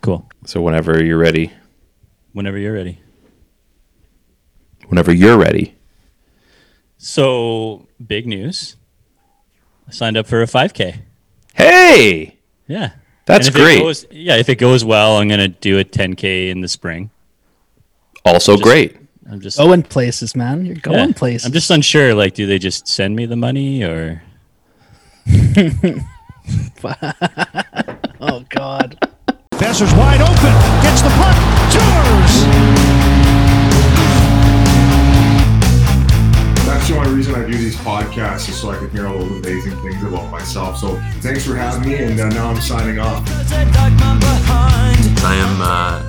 Cool. So whenever you're ready, Whenever you're ready. whenever you're ready. So, big news. I signed up for a 5K. Hey, Yeah. That's And if it great. goes- yeah, if it goes well, I'm going to do a 10K in the spring. also great. I'm just Going places, man. You're going yeah. places. I'm just unsure like do they just send me the money or oh God. Boeser's wide open. Gets the puck. Scores! That's the only reason I do these podcasts is so I can hear all those amazing things about myself. So thanks for having me, and uh, now I'm signing off. I am uh,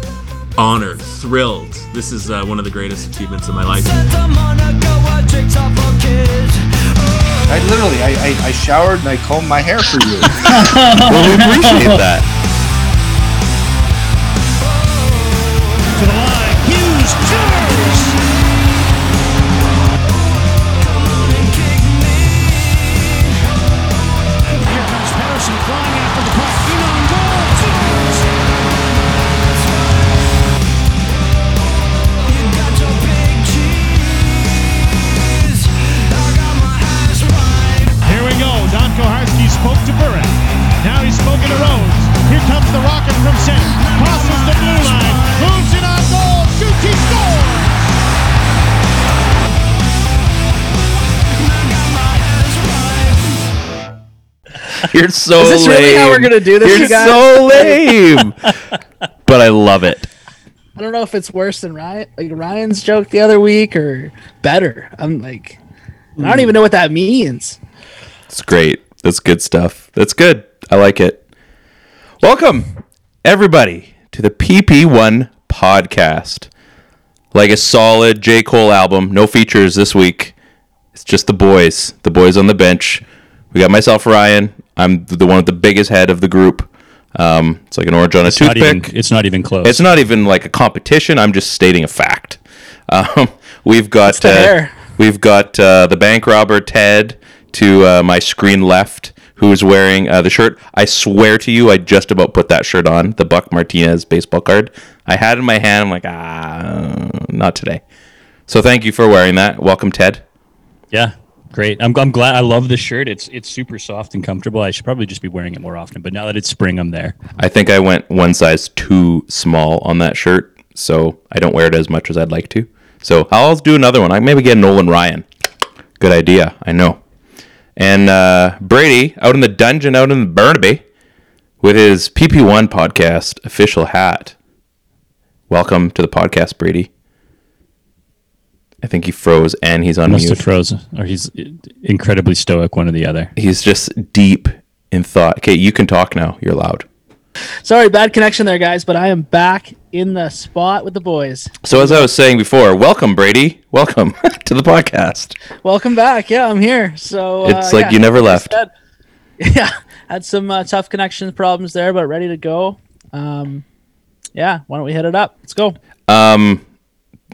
honored, thrilled. This is uh, one of the greatest achievements of my life. I literally, I, I, I showered and I combed my hair for you. Well, we appreciate that. You're so Is this lame. really how we're gonna do this, You're you guys? so lame. but I love it. I don't know if it's worse than Ryan, like Ryan's joke the other week, or better. I'm like, I don't mm. even know what that means. It's great. That's good stuff. That's good. I like it. Welcome, everybody, to the PP1 podcast. Like a solid J. Cole album, no features this week. It's just the boys, the boys on the bench. We got myself, Ryan. I'm the one with the biggest head of the group. Um, it's like an orange on a it's not toothpick. even it's not even close. It's not even like a competition. I'm just stating a fact. Um, we've got the uh, hair. we've got uh, the bank robber Ted to uh, my screen left, who is wearing uh, the shirt. I swear to you, I just about put that shirt on. The Buck Martinez baseball card. I had in my hand. I'm like, ah, not today. So thank you for wearing that. Welcome, Ted. Yeah. Great. I'm, I'm glad I love this shirt. It's it's super soft and comfortable. I should probably just be wearing it more often, but now that it's spring I'm there. I think I went one size too small on that shirt, so I don't wear it as much as I'd like to. So I'll do another one. I maybe get Nolan Ryan. Good idea. I know. And uh, Brady out in the dungeon, out in the Burnaby, with his PP1 podcast official hat. Welcome to the podcast, Brady. I think he froze and he's on Must have mute. frozen or he's incredibly stoic one or the other. He's just deep in thought. Okay, you can talk now. You're loud. Sorry, bad connection there, guys, but I am back in the spot with the boys. So as I was saying before, welcome Brady. Welcome to the podcast. Welcome back. Yeah, I'm here. So It's uh, like yeah, you never left. said- yeah, had some uh, tough connection problems there, but ready to go. Um, yeah, why don't we hit it up? Let's go. Um,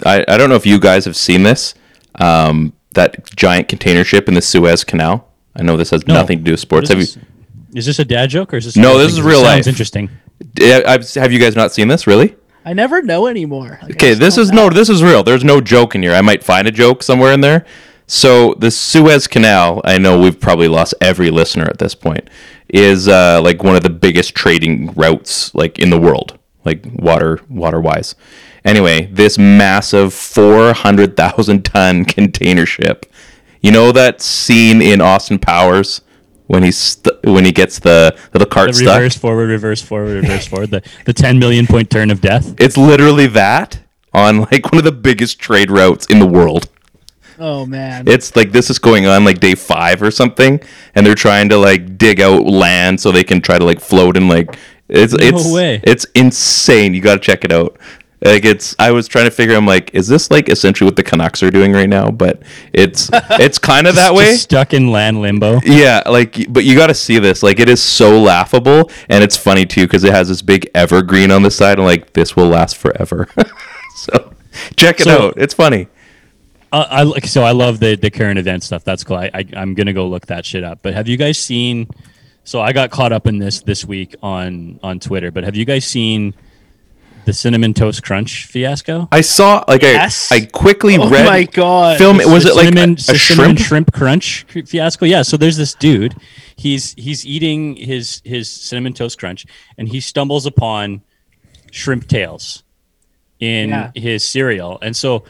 I, I don't know if you guys have seen this. Um, that giant container ship in the Suez Canal. I know this has No. nothing to do with sports. Have is you? this? Is this a dad joke or is this? No, this is is 'Cause it real sounds life. Interesting. I've, have you guys not seen this? Really? I never know anymore. Like, Okay, this is know. no, this is real. There's no joke in here. I might find a joke somewhere in there. So the Suez Canal, I know we've probably lost every listener at this point, is uh, like one of the biggest trading routes like in the world, like water water wise. Anyway, this massive four hundred thousand ton container ship. You know that scene in Austin Powers when he's st- when he gets the little cart The stuck. reverse forward, reverse forward, reverse forward. The the 10 million point turn of death. It's literally that on like one of the biggest trade routes in the world. Oh man. It's like this is going on like day five or something, and they're trying to like dig out land so they can try to like float in like It's No it's way. it's insane. You got to check it out. Like it's, I was trying to figure. I'm like, is this like essentially what the Canucks are doing right now? But it's it's kind of that way. stuck in land limbo. Yeah, like, but you got to see this. Like, it is so laughable, and it's funny too because it has this big evergreen on the side. and like, this will last forever. so, check it So- out. It's funny. Uh, I like so I love the the current event stuff. That's cool. I, I I'm gonna go look that shit up. But have you guys seen? So I got caught up in this this week on on Twitter. But have you guys seen the cinnamon toast crunch fiasco? I saw like I Yes. I quickly Oh read. my God. Film. Was The it like a, a the cinnamon shrimp? shrimp crunch fiasco? Yeah. So there's this dude. He's he's eating his his cinnamon toast crunch, and he stumbles upon shrimp tails in Yeah. his cereal, and so.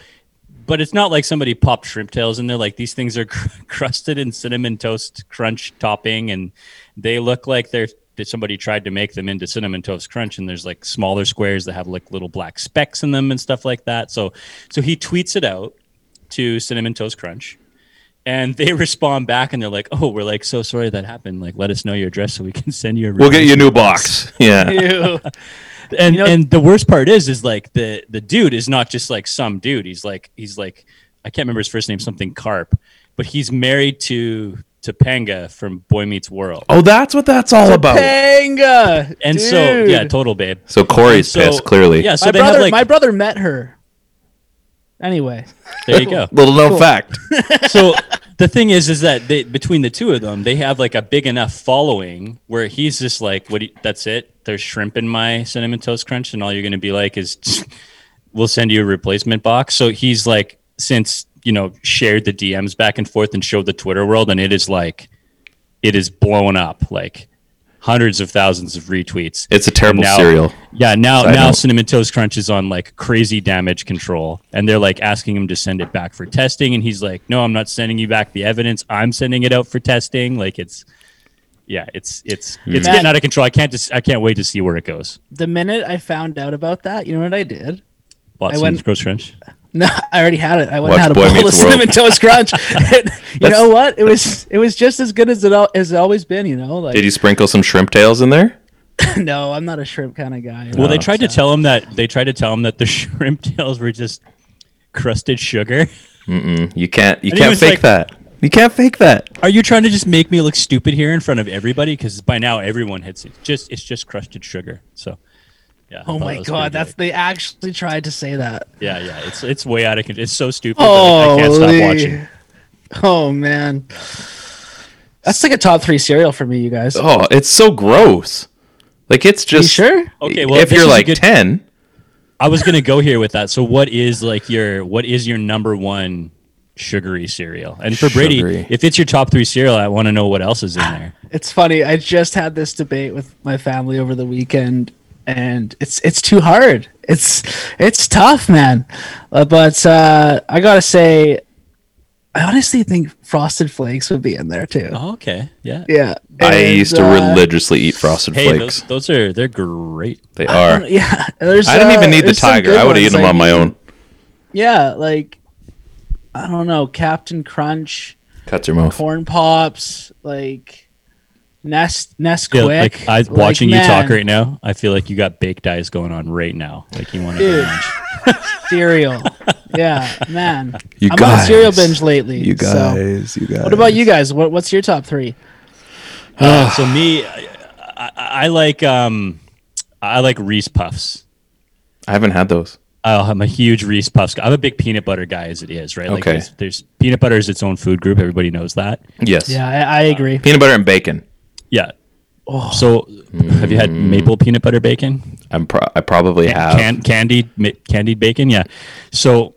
But it's not like somebody popped shrimp tails in there. Like these things are cr- crusted in cinnamon toast crunch topping, and they look like they're that somebody tried to make them into cinnamon toast crunch. And there's like smaller squares that have like little black specks in them and stuff like that. So, so he tweets it out to cinnamon toast crunch, and they respond back and they're like, "Oh, we're like so sorry that happened. Like, let us know your address so we can send you a." We'll get you a new replacement box. Yeah. And You know- and the worst part is is like the the dude is not just like some dude he's like he's like i can't remember his first name something Karp but he's married to Topanga from boy meets world Oh, that's what that's all about. Panga. and so yeah total babe So Corey's So- pissed. Clearly. yeah so my they brother, have like my brother met her. Anyway, there you go Little known fact. so the thing is is that they, between the two of them they have like a big enough following where he's just like what do you- that's it there's shrimp in my cinnamon toast crunch and all you're going to be like is we'll send you a replacement box so he's like since you know shared the dms back and forth and showed the twitter world and it is like it is blown up like hundreds of thousands of retweets It's a terrible now- cereal. yeah, now Side now note. Cinnamon Toast Crunch is on like crazy damage control, and they're like asking him to send it back for testing, and he's like, "No, I'm not sending you back the evidence. I'm sending it out for testing." Like it's, yeah, it's it's it's Man. getting out of control. I can't just I can't wait to see where it goes. the minute I found out about that, you know what I did? Bought I Cinnamon went- Toast Crunch. No, I already had it. I went Watch and had a Boy bowl of Meets cinnamon toast crunch. And you know what? It was it was just as good as it al- as it always been. You know, like Did you sprinkle some shrimp tails in there? no, I'm not a shrimp kind of guy. Well, they tried to tell him that they tried to tell him that the shrimp tails were just crusted sugar. You can't. You And can't fake like- that. You can't fake that. Are you trying to just make me look stupid here in front of everybody? Because by now everyone hits it. Just it's just crusted sugar. So. Yeah, I Oh my god, that's good. they actually tried to say that. Yeah, yeah, it's it's way out of control. It's so stupid. that I I can't stop Holy. watching. Oh man, that's like a top three cereal for me, you guys. Oh, it's so gross. Like it's just. sure? Okay, well, if you're like good- ten, I was gonna go here with that. So, what is like your what is your number one sugary cereal? And for Brady, if it's your top three cereal, I want to know what else is in there. It's funny. I just had this debate with my family over the weekend, and it's it's too hard. It's it's tough, man. Uh, but uh, I gotta say, I honestly think Frosted Flakes would be in there too. Oh, okay, yeah. Yeah, I And, used to uh, religiously eat frosted Hey, flakes. those, those are they're great. they are. Yeah, there's. I didn't uh, even need the tiger. I would have ones, eaten them like, on my own. Yeah, like I don't know, Captain Crunch, Cuts your mouth. Corn Pops, like Nest Nest Yeah, Quick. like I watching you talk right now, I feel like you got baked eyes going on right now. Like you want to Dude. lunch. cereal. yeah, man. You I'm on a cereal binge lately. You so- guys, you guys. What about you guys? What What's your top three? Uh, so me, I, I, I like um, I like Reese Puffs. I haven't had those. Oh, I'm a huge Reese Puffs. guy. I'm a big peanut butter guy as it is, right? Like Okay. there's, there's peanut butter is its own food group. Everybody knows that. Yes. Yeah, I, I agree. Peanut butter and bacon. Yeah. Oh. So, have you had mm. maple peanut butter bacon? I'm pro- I probably have. Can, candied ma- candied bacon? Yeah. So,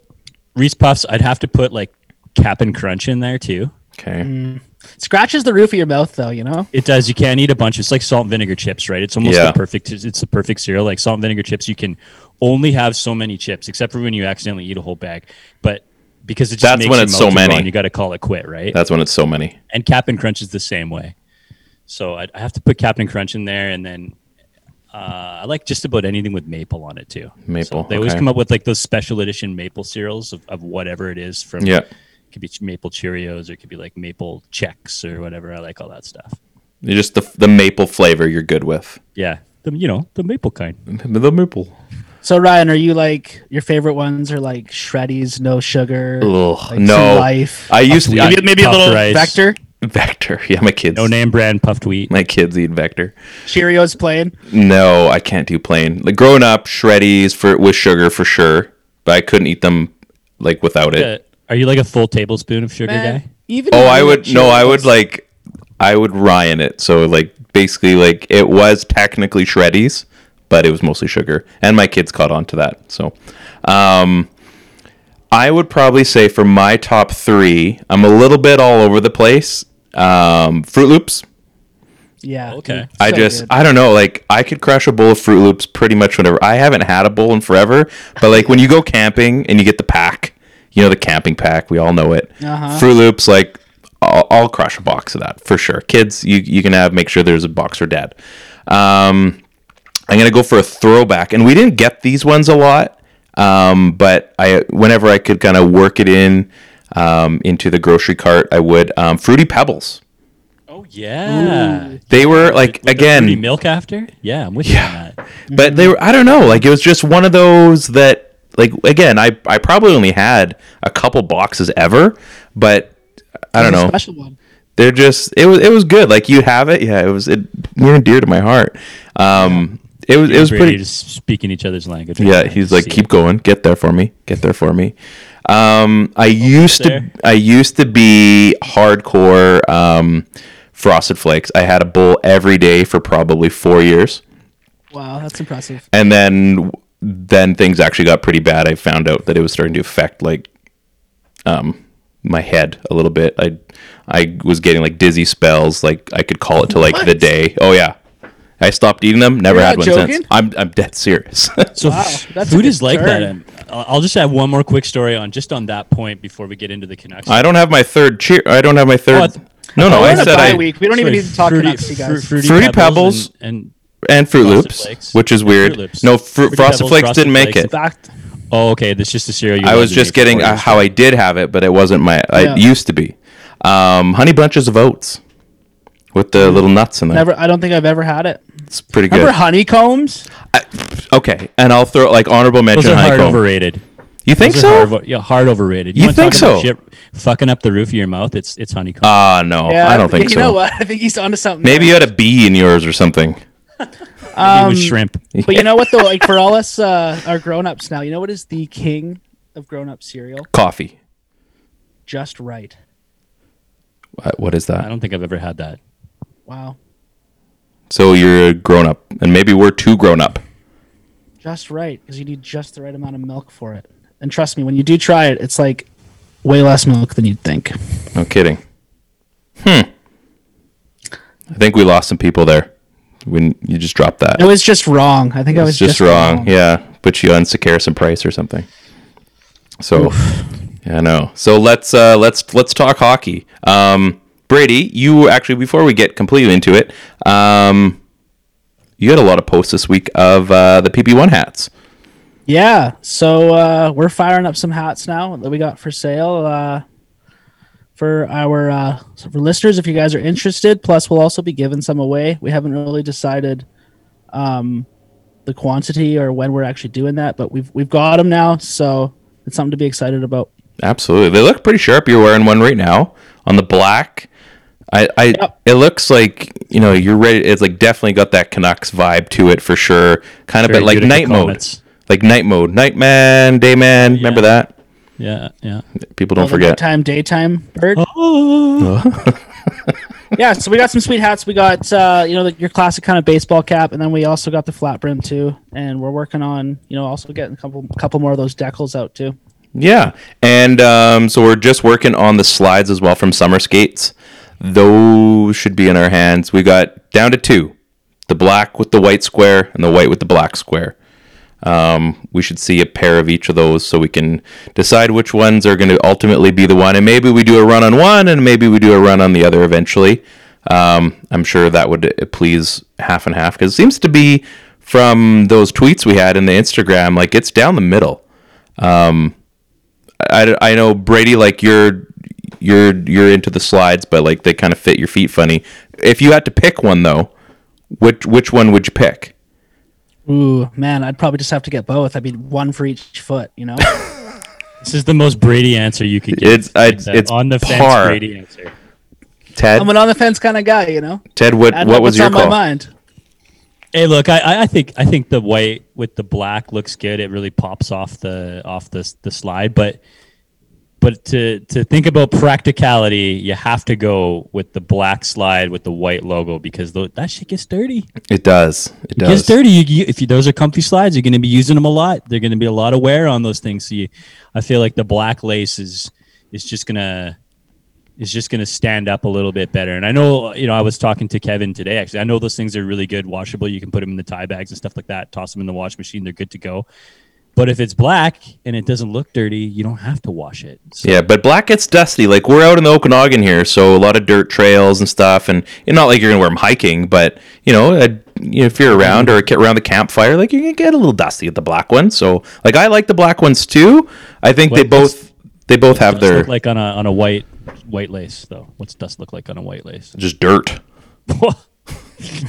Reese Puffs, I'd have to put like Cap'n Crunch in there too. okay. Mm. Scratches the roof of your mouth, though. You know. It does. You can't eat a bunch. It's like salt and vinegar chips, right? It's almost Yeah. the perfect. It's the perfect cereal. Like salt and vinegar chips, you can only have so many chips, except for when you accidentally eat a whole bag. But because it just That's makes when it's so many. raw, you got to call it quit, right? That's when it's so many. and Captain Crunch is the same way. So I, I have to put Captain Crunch in there, and then uh, I like just about anything with maple on it too. Maple, So they always okay. come up with like those special edition maple cereals of, of whatever it is from. Yeah. It could be maple Cheerios or it could be like maple Chex or whatever. I like all that stuff. You just the the maple flavor you're good with. Yeah, The you know the maple kind. The maple. So Ryan, are you like your favorite ones are like shreddies, no sugar, Ugh, like no. Life? I used to. maybe, maybe a little rice. vector Vector. Yeah, my kids. No name brand puffed wheat. My kids eat Vector. Cheerios plain. No, I can't do plain. Like growing up, shreddies for with sugar for sure, but I couldn't eat them like without it. Uh, are you like a full tablespoon of sugar Man, guy? even Oh, I would no, I would like I would Ryan it. So like basically like it was technically shreddies, but it was mostly sugar. And my kids caught on to that. So um I would probably say for my top 3, I'm a little bit all over the place. Um Fruit Loops. Yeah. Okay. I so just good. I don't know, like I could crush a bowl of Fruit Loops pretty much whenever. I haven't had a bowl in forever, but like when you go camping and you get the pack, you know the camping pack, we all know it. Uh-huh. Fruit Loops, like I'll, I'll crush a box of that for sure. Kids, you you can have make sure there's a box for dad. Um, I'm gonna go for a throwback, and we didn't get these ones a lot, um, but I whenever I could kind of work it in um, into the grocery cart, I would. Um, Fruity Pebbles. Oh yeah. They were like With the again fruity milk after. Yeah, I'm with you on that. but they were i don't know like it was just one of those that like again i i probably only had a couple boxes ever but i don't It's a know Special one. they're just it was it was good like you have it yeah it was it near and dear to my heart um it was it was pretty just speaking each other's language. yeah I he's like keep it. going get there for me get there for me um i used to i used to be hardcore um frosted flakes i had a bowl every day for probably four years Wow, that's impressive. and then then things actually got pretty bad. I found out that it was starting to affect like um my head a little bit. I I was getting like dizzy spells. Like I could call it to like the day. Oh yeah, I stopped eating them. Never You're had not one since. I'm I'm dead serious. So Wow, that's food is like that. Turn. And I'll I'll just have one more quick story on just on that point before we get into the connection. I don't have my third cheer. I don't have my third. Oh, no, no. I said I week. We don't even need to talk Canucks, you guys. Fruity Pebbles. and, and and Fruit Frosted Loops, Flakes. which is weird. No, fr- Frosted Pebbles, Flakes Frosted didn't make Flakes. it. Fact. oh, okay, that's just a cereal. You I was just getting uh, how I did have it, but it wasn't my. Yeah. It used to be. Um, honey bunches of oats with the little nuts in there. Never. I don't think I've ever had it. It's pretty good. Remember honeycombs? okay, and I'll throw like honorable mention. Those mention. are hard honeycomb. overrated. You think Those are so? Hard, yeah, hard overrated. You wanna think talk about so? Shit, fucking up the roof of your mouth. It's it's honeycomb. Ah, no, I don't think you so. know what? I think he's onto something. Maybe you had a bee in yours or something. Maybe um, with shrimp. But you know what though? Like for all us, uh, our grown-ups now, you know what is the king of grown-up cereal? Coffee. Just right. What, what is that? I that? don't think I've ever had that. Wow. So you're a grown up, and maybe we're too grown up. Just right, because you need just the right amount of milk for it. And trust me, when you do try it, it's like way less milk than you'd think. No kidding. Hmm. I think we lost some people there when you just dropped that. It was just wrong. I think I was It's just, wrong. Yeah, put you on Sakarison Price or something. So, yeah, I know. So let's uh, let's let's talk hockey. Um, Brady, you actually before we get completely into it, um, you had a lot of posts this week of uh, the PP one hats. Yeah. So uh, we're firing up some hats now that we got for sale uh, for our uh, for listeners. If you guys are interested, plus we'll also be giving some away. We haven't really decided um, the quantity or when we're actually doing that, but we've we've got them now, so it's something to be excited about. Absolutely, they look pretty sharp. You're wearing one right now on the black. I, I Yep. it looks like you know you're ready. It's like definitely got that Canucks vibe to it for sure. Kind of Very bit like good at night mode, Comets. like night mode, night man, day man. Remember that? Yeah, yeah. People don't All forget. Time, daytime bird. Oh. yeah, so we got some sweet hats. We got uh, you know the, your classic kind of baseball cap, and then we also got the flat brim too. And we're working on you know also getting a couple couple more of those decals out too. Yeah, and um, so we're just working on the slides as well from Summer Skates. Those should be in our hands. We got down to two: the black with the white square and the white with the black square. Um, we should see a pair of each of those so we can decide which ones are going to ultimately be the one. And maybe we do a run on one, and maybe we do a run on the other eventually. Um, I'm sure that would uh, please half and half because it seems to be from those tweets we had in the Instagram, like it's down the middle. I, I know Brady like you're you're you're into the slides but like they kind of fit your feet funny. If you had to pick one though, which which one would you pick? Ooh, man, I'd probably just have to get both. I'd be one for each foot, you know? This is the most Brady answer you could get. It's- I- Like that it's on the fence par. Brady answer. Ted, I'm an on the fence kind of guy, you know? Ted, what Add what was your on call? my mind. Hey, look, I- I, I think I think the white with the black looks good. It really pops off the off the the slide, but but to to think about practicality, you have to go with the black slide with the white logo because that shit gets dirty. It does. It It does. gets dirty. You, you, if you, those are comfy slides, you're going to be using them a lot. They're going to be a lot of wear on those things. So you, I feel like the black lace is is just gonna is just gonna stand up a little bit better. And I know, you know, I was talking to Kevin today. Actually, I know those things are really good, washable. You can put them in the tie bags and stuff like that. Toss them in the wash machine. They're good to go. But if it's black and it doesn't look dirty, you don't have to wash it. So Yeah, but black gets dusty. Like we're out in the Okanagan here, so a lot of dirt trails and stuff. And you know, not like you're gonna wear them hiking, but you know, uh, you know, if you're around or get around the campfire, like you're gonna get a little dusty with the black ones. So, like, I like the black ones too. I think they What does- both they both have dust their look like on a on a white white lace though. What's dust look like on a white lace? just dirt,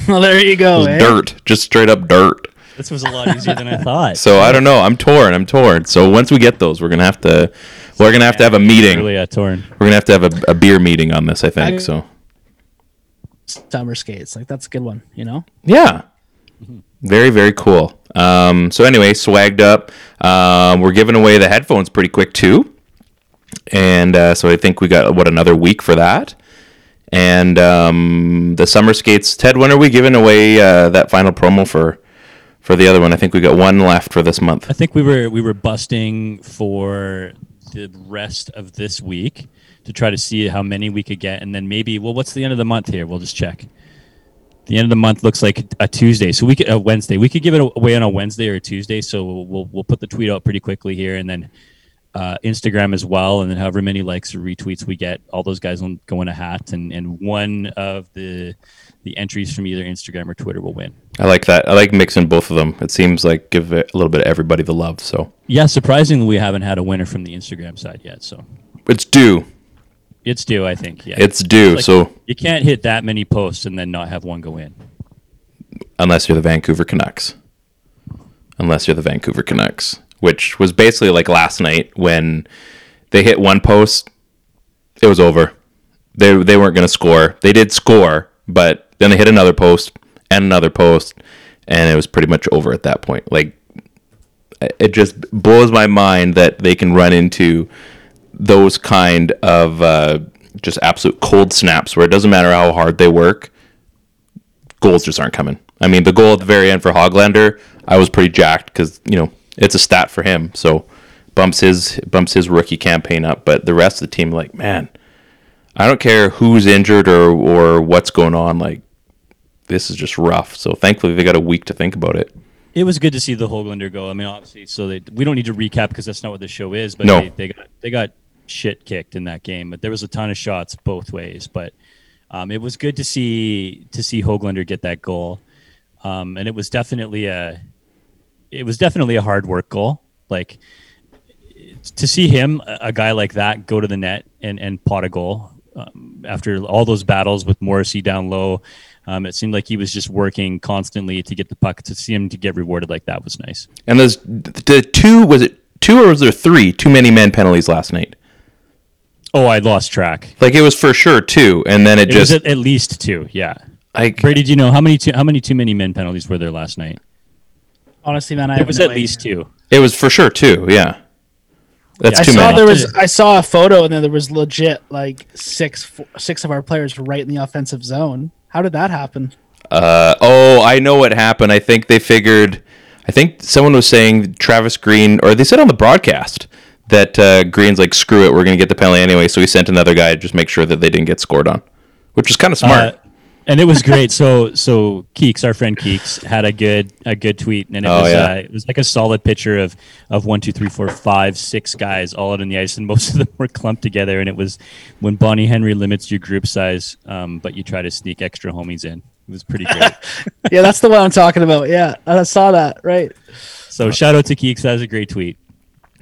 Well, there you go. eh? dirt, just straight up dirt. This was a lot easier than I thought. So I don't know. I'm torn. I'm torn. So once we get those, we're gonna have to we're gonna have to have a meeting. really uh, torn. We're gonna have to have a, a beer meeting on this. I think I- so. Summer skates. Like, that's a good one, you know? Yeah. Very, very cool. Um, so anyway, swagged up. Um, we're giving away the headphones pretty quick too. And uh, so I think we got what another week for that. And um, the summer skates. Ted, when are we giving away uh, that final promo for for the other one? I think we got one left for this month. I think we were we were busting for the rest of this week to try to see how many we could get, and then maybe well, what's the end of the month here? We'll just check. The end of the month looks like a Tuesday, so we could a Wednesday. We could give it away on a Wednesday or a Tuesday. So we'll we'll, put the tweet out pretty quickly here, and then uh, Instagram as well, and then however many likes or retweets we get, all those guys will go in a hat, and and one of the the entries from either Instagram or Twitter will win. I like that. I like mixing both of them. It seems like give a little bit of everybody the love. So Yeah, surprisingly, we haven't had a winner from the Instagram side yet, so. it's due. It's due, I think. Yeah, It's due. Like, so you can't hit that many posts and then not have one go in. unless you're the Vancouver Canucks. Unless you're the Vancouver Canucks, which was basically like last night when they hit one post, it was over. They they weren't going to score. They did score, but then they hit another post and another post, and it was pretty much over at that point. Like it just blows my mind that they can run into those kind of uh, just absolute cold snaps where it doesn't matter how hard they work, goals just aren't coming. I mean, the goal at the very end for Hoglander, I was pretty jacked because you know it's a stat for him, so bumps his bumps his rookie campaign up. But the rest of the team, like man, I don't care who's injured or or what's going on. Like this is just rough. So thankfully they got a week to think about it. It was good to see the Hoglander go. I mean, obviously, so they we don't need to recap because that's not what the show is. But No. they, they got they got shit kicked in that game. But there was a ton of shots both ways. But um, it was good to see to see Hoglander get that goal. Um, and it was definitely a it was definitely a hard work goal. Like to see him, a guy like that, go to the net and and pot a goal um, after all those battles with Morrissey down low. Um, it seemed like he was just working constantly to get the puck. To see him to get rewarded like that was nice. And those the two was it two or was there three too many men penalties last night? Oh, I lost track. Like it was for sure two, and then it, It just was at, at least two. Yeah. I Brady, do you know how many too, how many too many men penalties were there last night? Honestly, man, I It was no at idea. least two. it was for sure two. Yeah, that's Yeah, I too saw many. there was I saw a photo and then there was legit like six fo- six of our players right in the offensive zone. How did that happen? Uh, oh, I know what happened. I think they figured. I think someone was saying Travis Green, or they said on the broadcast that uh, Green's like, "Screw it, we're gonna get the penalty anyway." So he sent another guy to just make sure that they didn't get scored on, which was kind of smart. Uh, and it was great. so so Keeks, our friend Keeks, had a good a good tweet, and it Oh, was yeah. uh, it was like a solid picture of of one, two, three, four, five, six guys all out on the ice, and most of them were clumped together. And it was when Bonnie Henry limits your group size, um, but you try to sneak extra homies in. It was pretty great. yeah, that's the one I'm talking about. Yeah, I saw that. Right. so shout out to Keeks. That was a great tweet.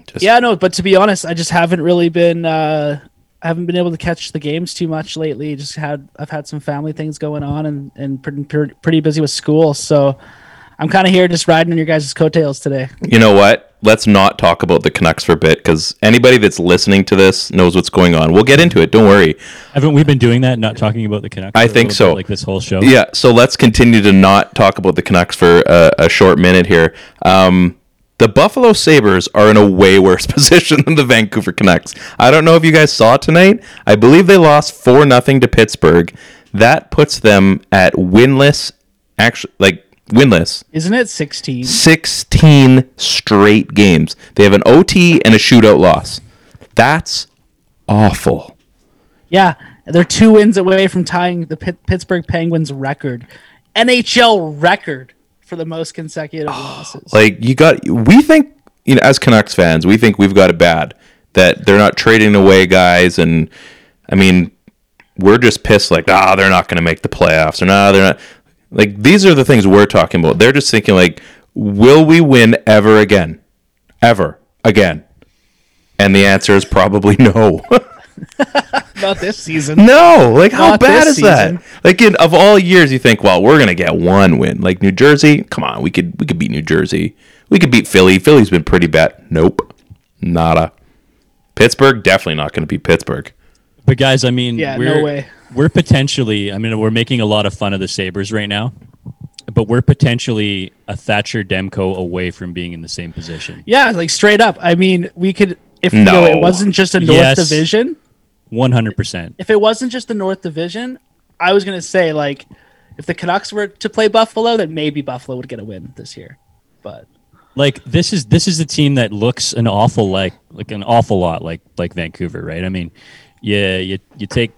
Just- Yeah, no, but to be honest, I just haven't really been uh I haven't been able to catch the games too much lately. Just had I've had some family things going on and and pretty pretty, pretty busy with school, so I'm kind of here just riding on your guys' coattails today. You know what? Let's not talk about the Canucks for a bit because anybody that's listening to this knows what's going on. We'll get into it. Don't worry. Haven't we been doing that? Not talking about the Canucks. I for a think little so. bit, like this whole show. Yeah, so let's continue to not talk about the Canucks for a, a short minute here. Um, the Buffalo Sabres are in a way worse position than the Vancouver Canucks. I don't know if you guys saw tonight. I believe they lost 4 nothing to Pittsburgh. That puts them at winless, actually, like winless, Isn't it 16? 16 straight games. They have an OT and a shootout loss. That's awful. Yeah, they're two wins away from tying the Pit- Pittsburgh Penguins record, NHL record for the most consecutive losses. Like you got, we think you know as Canucks fans, we think we've got it bad that they're not trading away guys, and I mean, we're just pissed like ah they're not going to make the playoffs or nah they're not. Like these are the things we're talking about. They're just thinking like, will we win ever again, ever again? And the answer is probably no. Not this season. no, like how Not bad this is that? Like in of all years, you think, well, we're gonna get one win. Like New Jersey, come on, we could we could beat New Jersey. We could beat Philly. Philly's been pretty bad. Nope, nada. Pittsburgh definitely not going to beat Pittsburgh. But guys, I mean, Yeah, we're, no way. We're potentially. I mean, we're making a lot of fun of the Sabres right now, but we're potentially a Thatcher Demko away from being in the same position. Yeah, like straight up. I mean, we could if No. you know, it wasn't just a North Yes. Division. One hundred percent. If it wasn't just the North Division, I was gonna say like, if the Canucks were to play Buffalo, then maybe Buffalo would get a win this year. But Like this is this is a team that looks an awful like like an awful lot like like Vancouver, right? I mean, yeah, you you take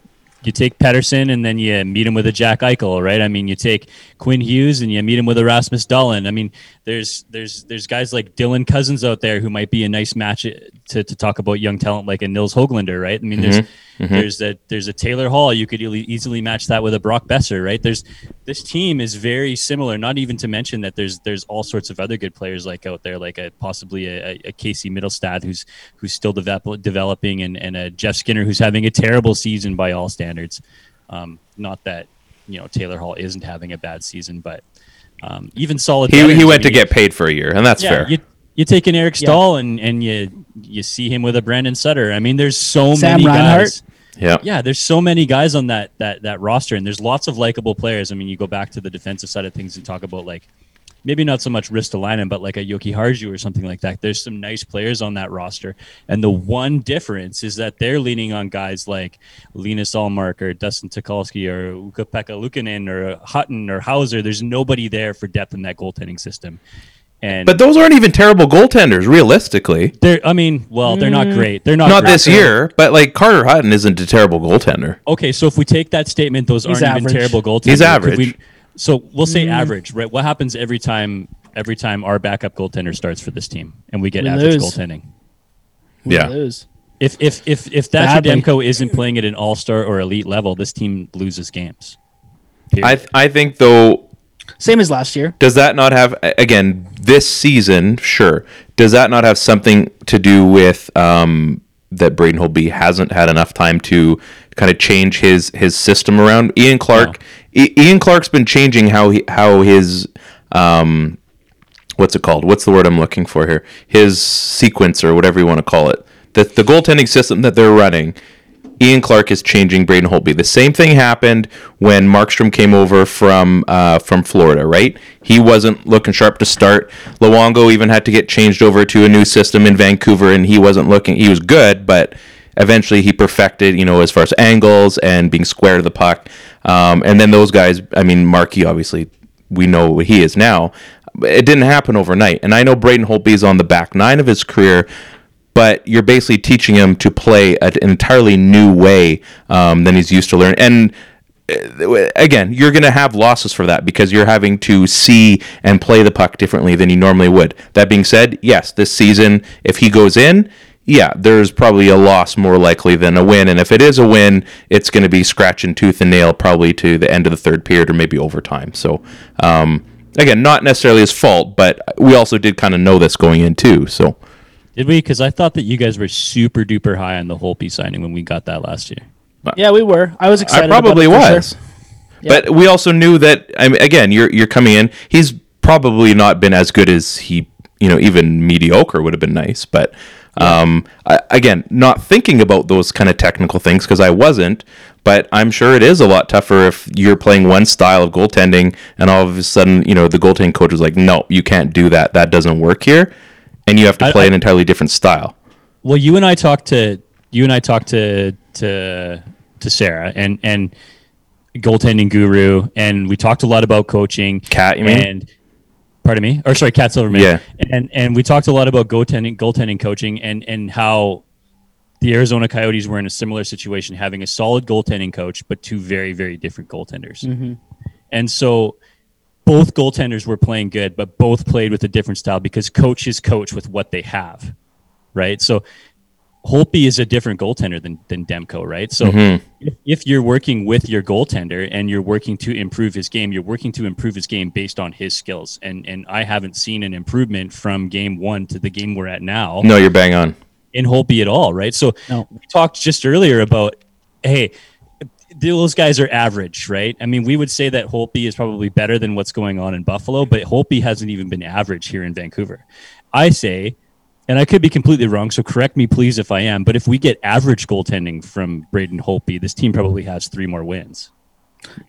you take Pettersson and then you meet him with a Jack Eichel, right? I mean, you take Quinn Hughes and you meet him with Erasmus Rasmus Dahlin. I mean, there's there's there's guys like Dylan Cozens out there who might be a nice match to, to talk about young talent like a Nils Hoglander, right? I mean, there's mm-hmm. There's a there's a Taylor Hall. You could e- easily match that with a Brock Boeser, right? There's this team is very similar. Not even to mention that there's there's all sorts of other good players like out there, like a possibly a, a Casey Mittelstadt who's who's still develop, developing, and and a Jeff Skinner who's having a terrible season by all standards. Um, not that you know Taylor Hall isn't having a bad season, but um, even solid. He, veterans, he I went to get paid for a year, and that's yeah, fair. You, you take an Eric Staal and, and you you see him with a Brandon Sutter. I mean, there's so Sam many Reinhart? guys. Yeah. Yeah, there's so many guys on that that that roster, and there's lots of likable players. I mean, you go back to the defensive side of things and talk about like maybe not so much Ristolainen, but like a Jokiharju or something like that. There's some nice players on that roster, and the one difference is that they're leaning on guys like Linus Ullmark or Dustin Tokarski or Ukko-Pekka Luukkonen or Hutton or Houser. There's nobody there for depth in that goaltending system. And But those aren't even terrible goaltenders, realistically. they're, I mean, well, they're not mm. great. They're not Not great. this year, but like Carter Hutton isn't a terrible goaltender. Okay, so if we take that statement, those He's aren't average. even terrible goaltenders. He's Could average. we- so we'll say mm. average, right? What happens every time? Every time our backup goaltender starts for this team, and we get We average lose. goaltending. we Yeah. lose. If if if if Thatcher Badly. Demko isn't playing at an all star or elite level, this team loses games. I I think though Same as last year. does that not have again this season sure. Does that not have something to do with um, that Braden Holtby hasn't had enough time to kind of change his his system around? Ian Clark I- Ian Clark's been changing how he how his um, what's it called? What's the word I'm looking for here? His sequence or whatever you want to call it. The the goaltending system that they're running Ian Clark is changing Braden Holtby. The same thing happened when Markstrom came over from uh, from Florida, right? He wasn't looking sharp to start. Luongo even had to get changed over to a new system in Vancouver, and he wasn't looking. He was good, but eventually he perfected, you know, as far as angles and being square to the puck. Um, and then those guys, I mean, Markey obviously we know what he is now. It didn't happen overnight, and I know Braden Holtby is on the back nine of his career but you're basically teaching him to play an entirely new way um, than he's used to learn. And uh, again, you're going to have losses for that because you're having to see and play the puck differently than you normally would. That being said, yes, this season, if he goes in, yeah, there's probably a loss more likely than a win. And if it is a win, it's going to be scratching tooth and nail probably to the end of the third period or maybe overtime. So, um, again, not necessarily his fault, but we also did kind of know this going in too. So, Did we? Because I thought that you guys were super duper high on the Holtby signing when we got that last year. Yeah, we were. I was excited. I excited. probably about it was. sure. But we also knew that I mean, again, you're you're coming in. He's probably not been as good as he, you know, even mediocre would have been nice. But um, I, again, not thinking about those kind of technical things because I wasn't. But I'm sure it is a lot tougher if you're playing one style of goaltending and all of a sudden, you know, the goaltending coach is like, no, you can't do that. That doesn't work here. And you have to I- play I- an entirely different style. Well, you and I talked to you and I talked to to to Sarah and and goaltending guru, and we talked a lot about coaching. Kat, you mean? And pardon me, or sorry, Cat Silverman. Yeah. And and we talked a lot about goaltending, goaltending coaching, and and how the Arizona Coyotes were in a similar situation, having a solid goaltending coach, but two very very different goaltenders. Mm-hmm. And so both goaltenders were playing good, but both played with a different style because coaches coach with what they have, right? So Holtby is a different goaltender than than Demko, right? So mm-hmm. if, if you're working with your goaltender and you're working to improve his game, you're working to improve his game based on his skills. And and I haven't seen an improvement from game one to the game we're at now No, you're bang on. in Holtby at all, right? So No. we talked just earlier about, hey, those guys are average, right? I mean, we would say that Holtby is probably better than what's going on in Buffalo, but Holtby hasn't even been average here in Vancouver. I say, and I could be completely wrong, so correct me please if I am, but if we get average goaltending from Braden Holtby, this team probably has three more wins.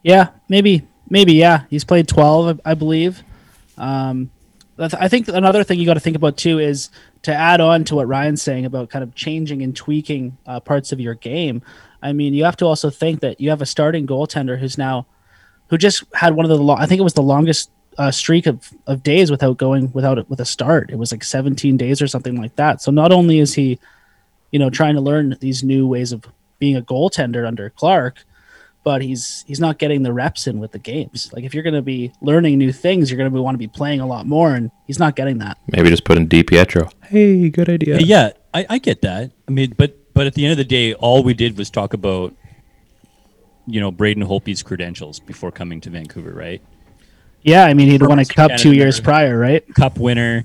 Yeah, maybe, maybe. Yeah, he's played twelve, I I believe. Um, I think another thing you got to think about too is to add on to what Ryan's saying about kind of changing and tweaking uh, parts of your game. I mean, you have to also think that you have a starting goaltender who's now who just had one of the lo- I think it was the longest uh, streak of, of days without going without it with a start. It was like 17 days or something like that. So not only is he, you know, trying to learn these new ways of being a goaltender under Clark, but he's he's not getting the reps in with the games. Like if you're going to be learning new things, you're going to want to be playing a lot more, and he's not getting that. Maybe just put in DiPietro. Hey, good idea. Yeah, I, I get that. I mean, but but at the end of the day, all we did was talk about, you know, Braden Holtby's credentials before coming to Vancouver, right? Yeah, I mean he'd won a cup two years prior, right? Cup winner,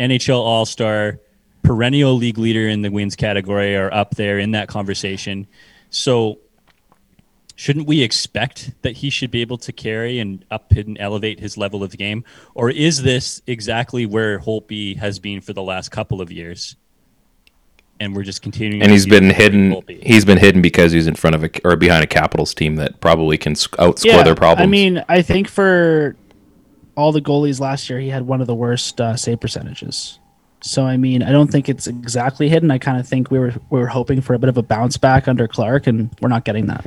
NHL All Star, perennial league leader in the wins category are up there in that conversation. So, shouldn't we expect that he should be able to carry and up and elevate his level of game? Or is this exactly where Holtby has been for the last couple of years? And we're just continuing. and he's been hidden. He's been hidden because he's in front of a or behind a Capitals team that probably can outscore yeah, their problems. I mean, I think for all the goalies last year, he had one of the worst uh, save percentages. So I mean, I don't think it's exactly hidden. I kind of think we were we were hoping for a bit of a bounce back under Clark, and we're not getting that.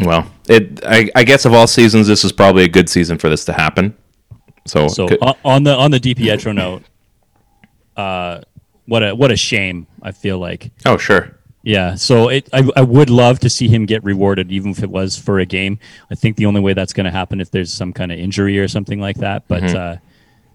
well, it. I, I guess of all seasons, this is probably a good season for this to happen. So, So could- on- on the on the DiPietro note, uh, what a what a shame. I feel like oh sure, Yeah, so it, I, I would love to see him get rewarded, even if it was for a game. I think the only way that's going to happen if there's some kind of injury or something like that. But Mm-hmm. uh,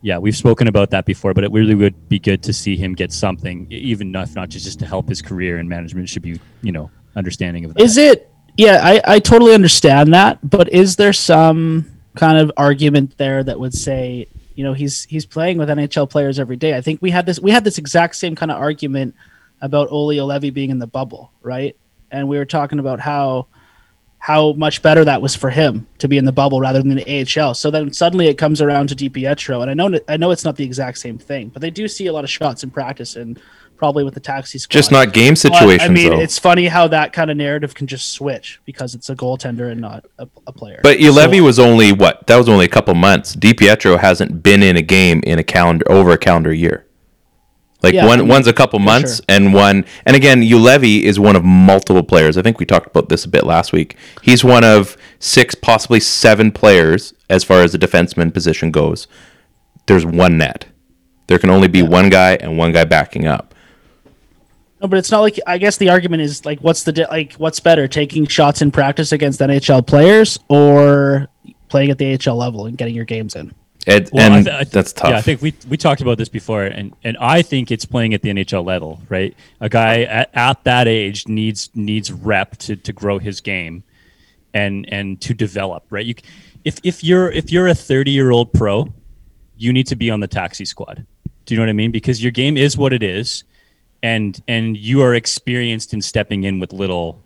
yeah, we've spoken about that before. But it really would be good to see him get something, even if not just just to help his career. And management should be, you know, understanding of that. Is it? Yeah, I, I totally understand that, but is there some kind of argument there that would say, you know, he's he's playing with NHL players every day? I think we had this we had this exact same kind of argument about Olli Juolevi being in the bubble, right? And we were talking about how how much better that was for him to be in the bubble rather than the AHL. So then suddenly it comes around to DiPietro, and I know I know it's not the exact same thing, but they do see a lot of shots in practice and probably with the taxi squad. just not game But, situations I mean, though. it's funny how that kind of narrative can just switch because it's a goaltender and not a, a player. But Juolevi was only what? That was only a couple months. Di Pietro hasn't been in a game in a calendar over a calendar year. Like Yeah, one I mean, one's a couple months sure. and one and again Juolevi is one of multiple players. I think we talked about this a bit last week. He's one of six, possibly seven players as far as the defenseman position goes. There's one net. There can only be one guy and one guy backing up. No, but it's not like I guess the argument is like, what's the like, what's better, taking shots in practice against NHL players or playing at the AHL level and getting your games in? It, Well, I and th- I th- that's tough. Yeah, I think we we talked about this before, and and I think it's playing at the NHL level, right? A guy at, at that age needs needs rep to to grow his game, and and to develop, right? You, if if you're if you're a 30 year old pro, you need to be on the taxi squad. Do you know what I mean? Because your game is what it is, and and you are experienced in stepping in with little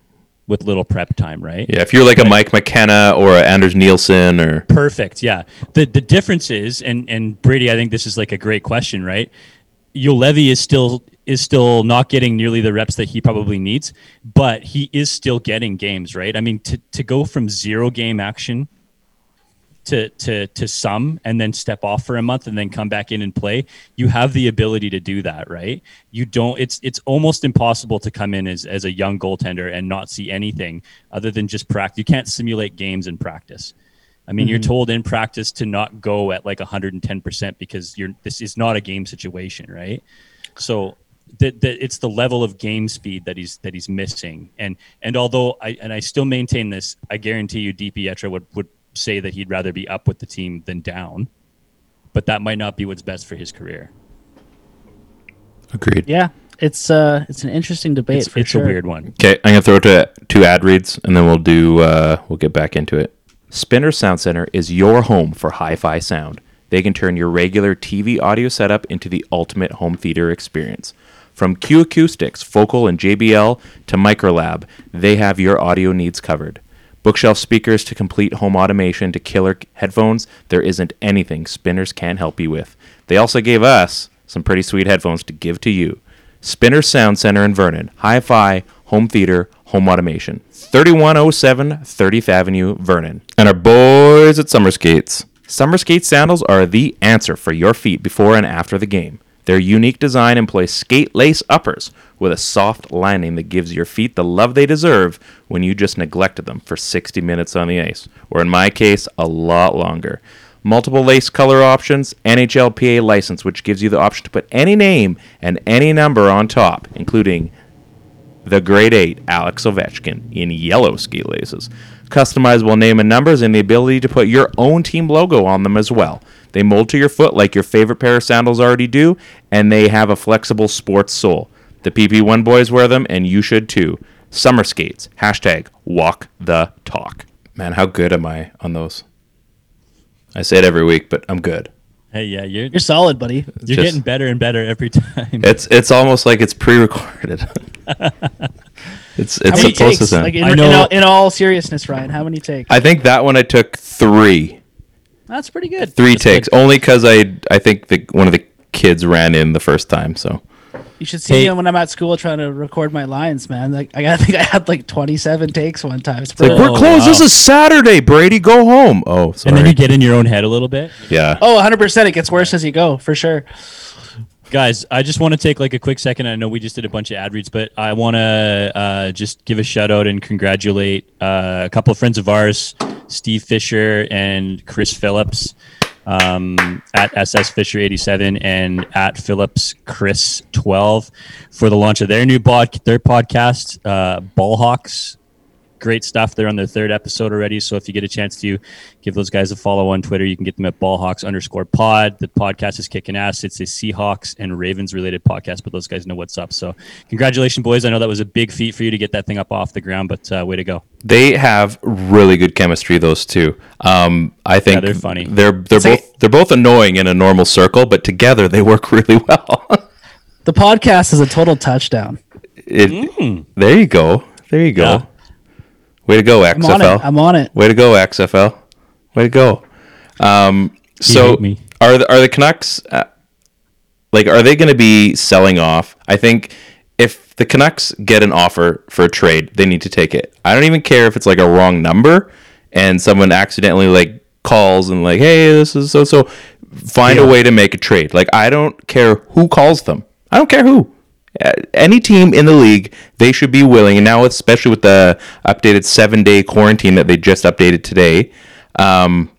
with little prep time, right? Yeah, if you're like a Mike McKenna or a Anders Nilsson or Perfect. Yeah. The the difference is, and and Brady, I think this is like a great question, right? Juolevi is still is still not getting nearly the reps that he probably needs, but he is still getting games, right? I mean, to to go from zero game action to to to some and then step off for a month and then come back in and play you have the ability to do that right? You don't it's it's almost impossible to come in as as a young goaltender and not see anything other than just practice you can't simulate games in practice. I mean you're mm-hmm. told in practice to not go at like 110% because you're this is not a game situation right? So that, that it's the level of game speed that he's that he's missing. And and although i and i still maintain this i guarantee you DiPietro would would say that he'd rather be up with the team than down but that might not be what's best for his career agreed. Yeah, it's uh, it's an interesting debate it's, for it's sure. a weird one Okay, I'm gonna throw it to two ad reads, and then we'll do uh, we'll get back into it. Spinner Sound Center is your home for hi-fi sound. They can turn your regular TV audio setup into the ultimate home theater experience. From Q Acoustics, Focal, and JBL to Microlab, they have your audio needs covered. Bookshelf speakers to complete home automation to killer headphones, there isn't anything Spinners can't help you with. They also gave us some pretty sweet headphones to give to you. Spinner Sound Center in Vernon, hi fi, home theater, home automation. 3107 30th Avenue, Vernon. And our boys at Summer Skates. Summer Skate sandals are the answer for your feet before and after the game. Their unique design employs skate lace uppers with a soft lining that gives your feet the love they deserve when you just neglected them for 60 minutes on the ice, or in my case, a lot longer. Multiple lace color options, NHLPA license, which gives you the option to put any name and any number on top, including the grade 8 Alex Ovechkin in yellow ski laces. Customizable name and numbers and the ability to put your own team logo on them as well. They mold to your foot like your favorite pair of sandals already do, and they have a flexible sports sole. The PP1 boys wear them, and you should too. Summer skates. Hashtag walk the talk. Man, how good am I on those? I say it every week, but I'm good. hey yeah you're You're solid, buddy. you're just- getting better and better every time It's it's almost like it's pre-recorded. it's How it's many supposed takes? to sound. Like in, I in all, in all seriousness, Ryan, how many takes? I think that one I took three. That's pretty good. three takes only because I I think the one of the kids ran in the first time. So You should see Hey. me when I'm at school trying to record my lines, man. Like I, I think I had like 27 takes one time. It's it's like we're closed. This is Saturday. Brady, go home. Oh, sorry. and then you get in your own head a little bit yeah. oh, 100. percent It gets worse as you go, for sure. guys i just want to take like a quick second i know we just did a bunch of ad reads but i want to uh, just give a shout out and congratulate uh, a couple of friends of ours steve fisher and chris phillips um, at ss fisher 87 and at phillips chris 12 for the launch of their new bod- their podcast uh, ballhawks great stuff. They're on their third episode already. So if you get a chance to give those guys a follow on Twitter, you can get them at ballhawks underscore pod. The podcast is kicking ass. It's a Seahawks and Ravens related podcast, but those guys know what's up. So congratulations, boys. I know that was a big feat for you to get that thing up off the ground, but uh, way to go. They have really good chemistry. Those two. Um, I think they're funny. They're they're It's like- both they're both annoying in a normal circle, but together they work really well. The podcast is a total touchdown. it, There you go. There you go. Yeah. Way to go, I'm on it. XFL. I'm on it. Way to go, XFL. Way to go. Um, so me. are the, are the Canucks uh, like are they going to be selling off? I think if the Canucks get an offer for a trade, they need to take it. I don't even care if it's like a wrong number and someone accidentally like calls and like, "Hey, this is so so." Find a way to make a trade. Like I don't care who calls them. I don't care who. Any team in the league, they should be willing. And now, especially with the updated seven-day quarantine that they just updated today, um,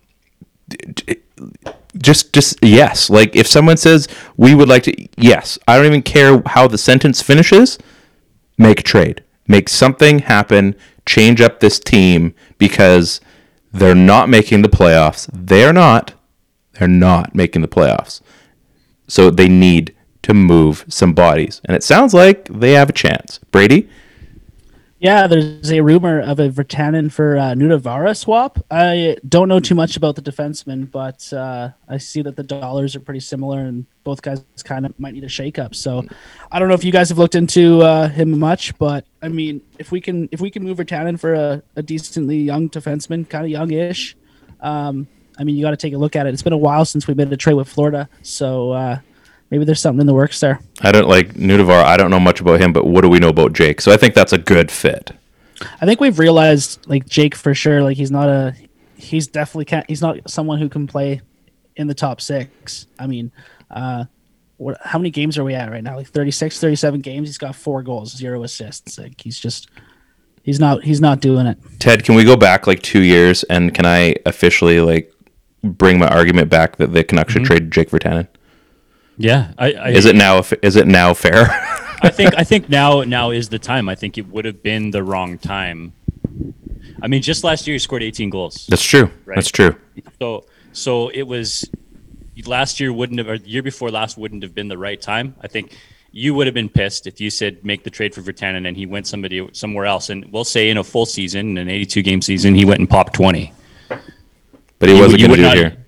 just just yes. Like if someone says we would like to yes. I don't even care how the sentence finishes make a trade. Make something happen. Change up this team because they're not making the playoffs. They're not. They're not making the playoffs. So they need to move some bodies and it sounds like they have a chance brady Yeah, there's a rumor of a Virtanen for uh, Nutivaara swap. I don't know too much about the defenseman, but uh, I see that the dollars are pretty similar, and both guys kind of might need a shakeup. So, I don't know if you guys have looked into uh, him much, but I mean, if we can if we can move Virtanen for a, a decently young defenseman, kind of youngish, um, I mean, you got to take a look at it. It's been a while since we made a trade with Florida, so uh, maybe there's something in the works there. I don't like Nutivaara. I don't know much about him, but what do we know about Jake? So I think that's a good fit. I think we've realized like Jake for sure. Like he's not a, he's definitely can't. He's not someone who can play in the top six. I mean, uh, what? How many games are we at right now? Like 36, 37 games. He's got four goals, zero assists. Like he's just, he's not, he's not doing it. Ted, can we go back like two years and can I officially like bring my argument back that the Canucks should trade Jake Virtanen? Yeah, I, I Is it now? Is it now fair? I think I think now now is the time. I think it would have been the wrong time. I mean, just last year he scored 18 goals. That's true. Right. That's true. So so it was last year wouldn't have or the year before last wouldn't have been the right time. I think you would have been pissed if you said make the trade for Virtanen and he went somebody somewhere else. And we'll say in a full season, in an 82 game season, he went and popped 20. But he You- wasn't going to do it not- here.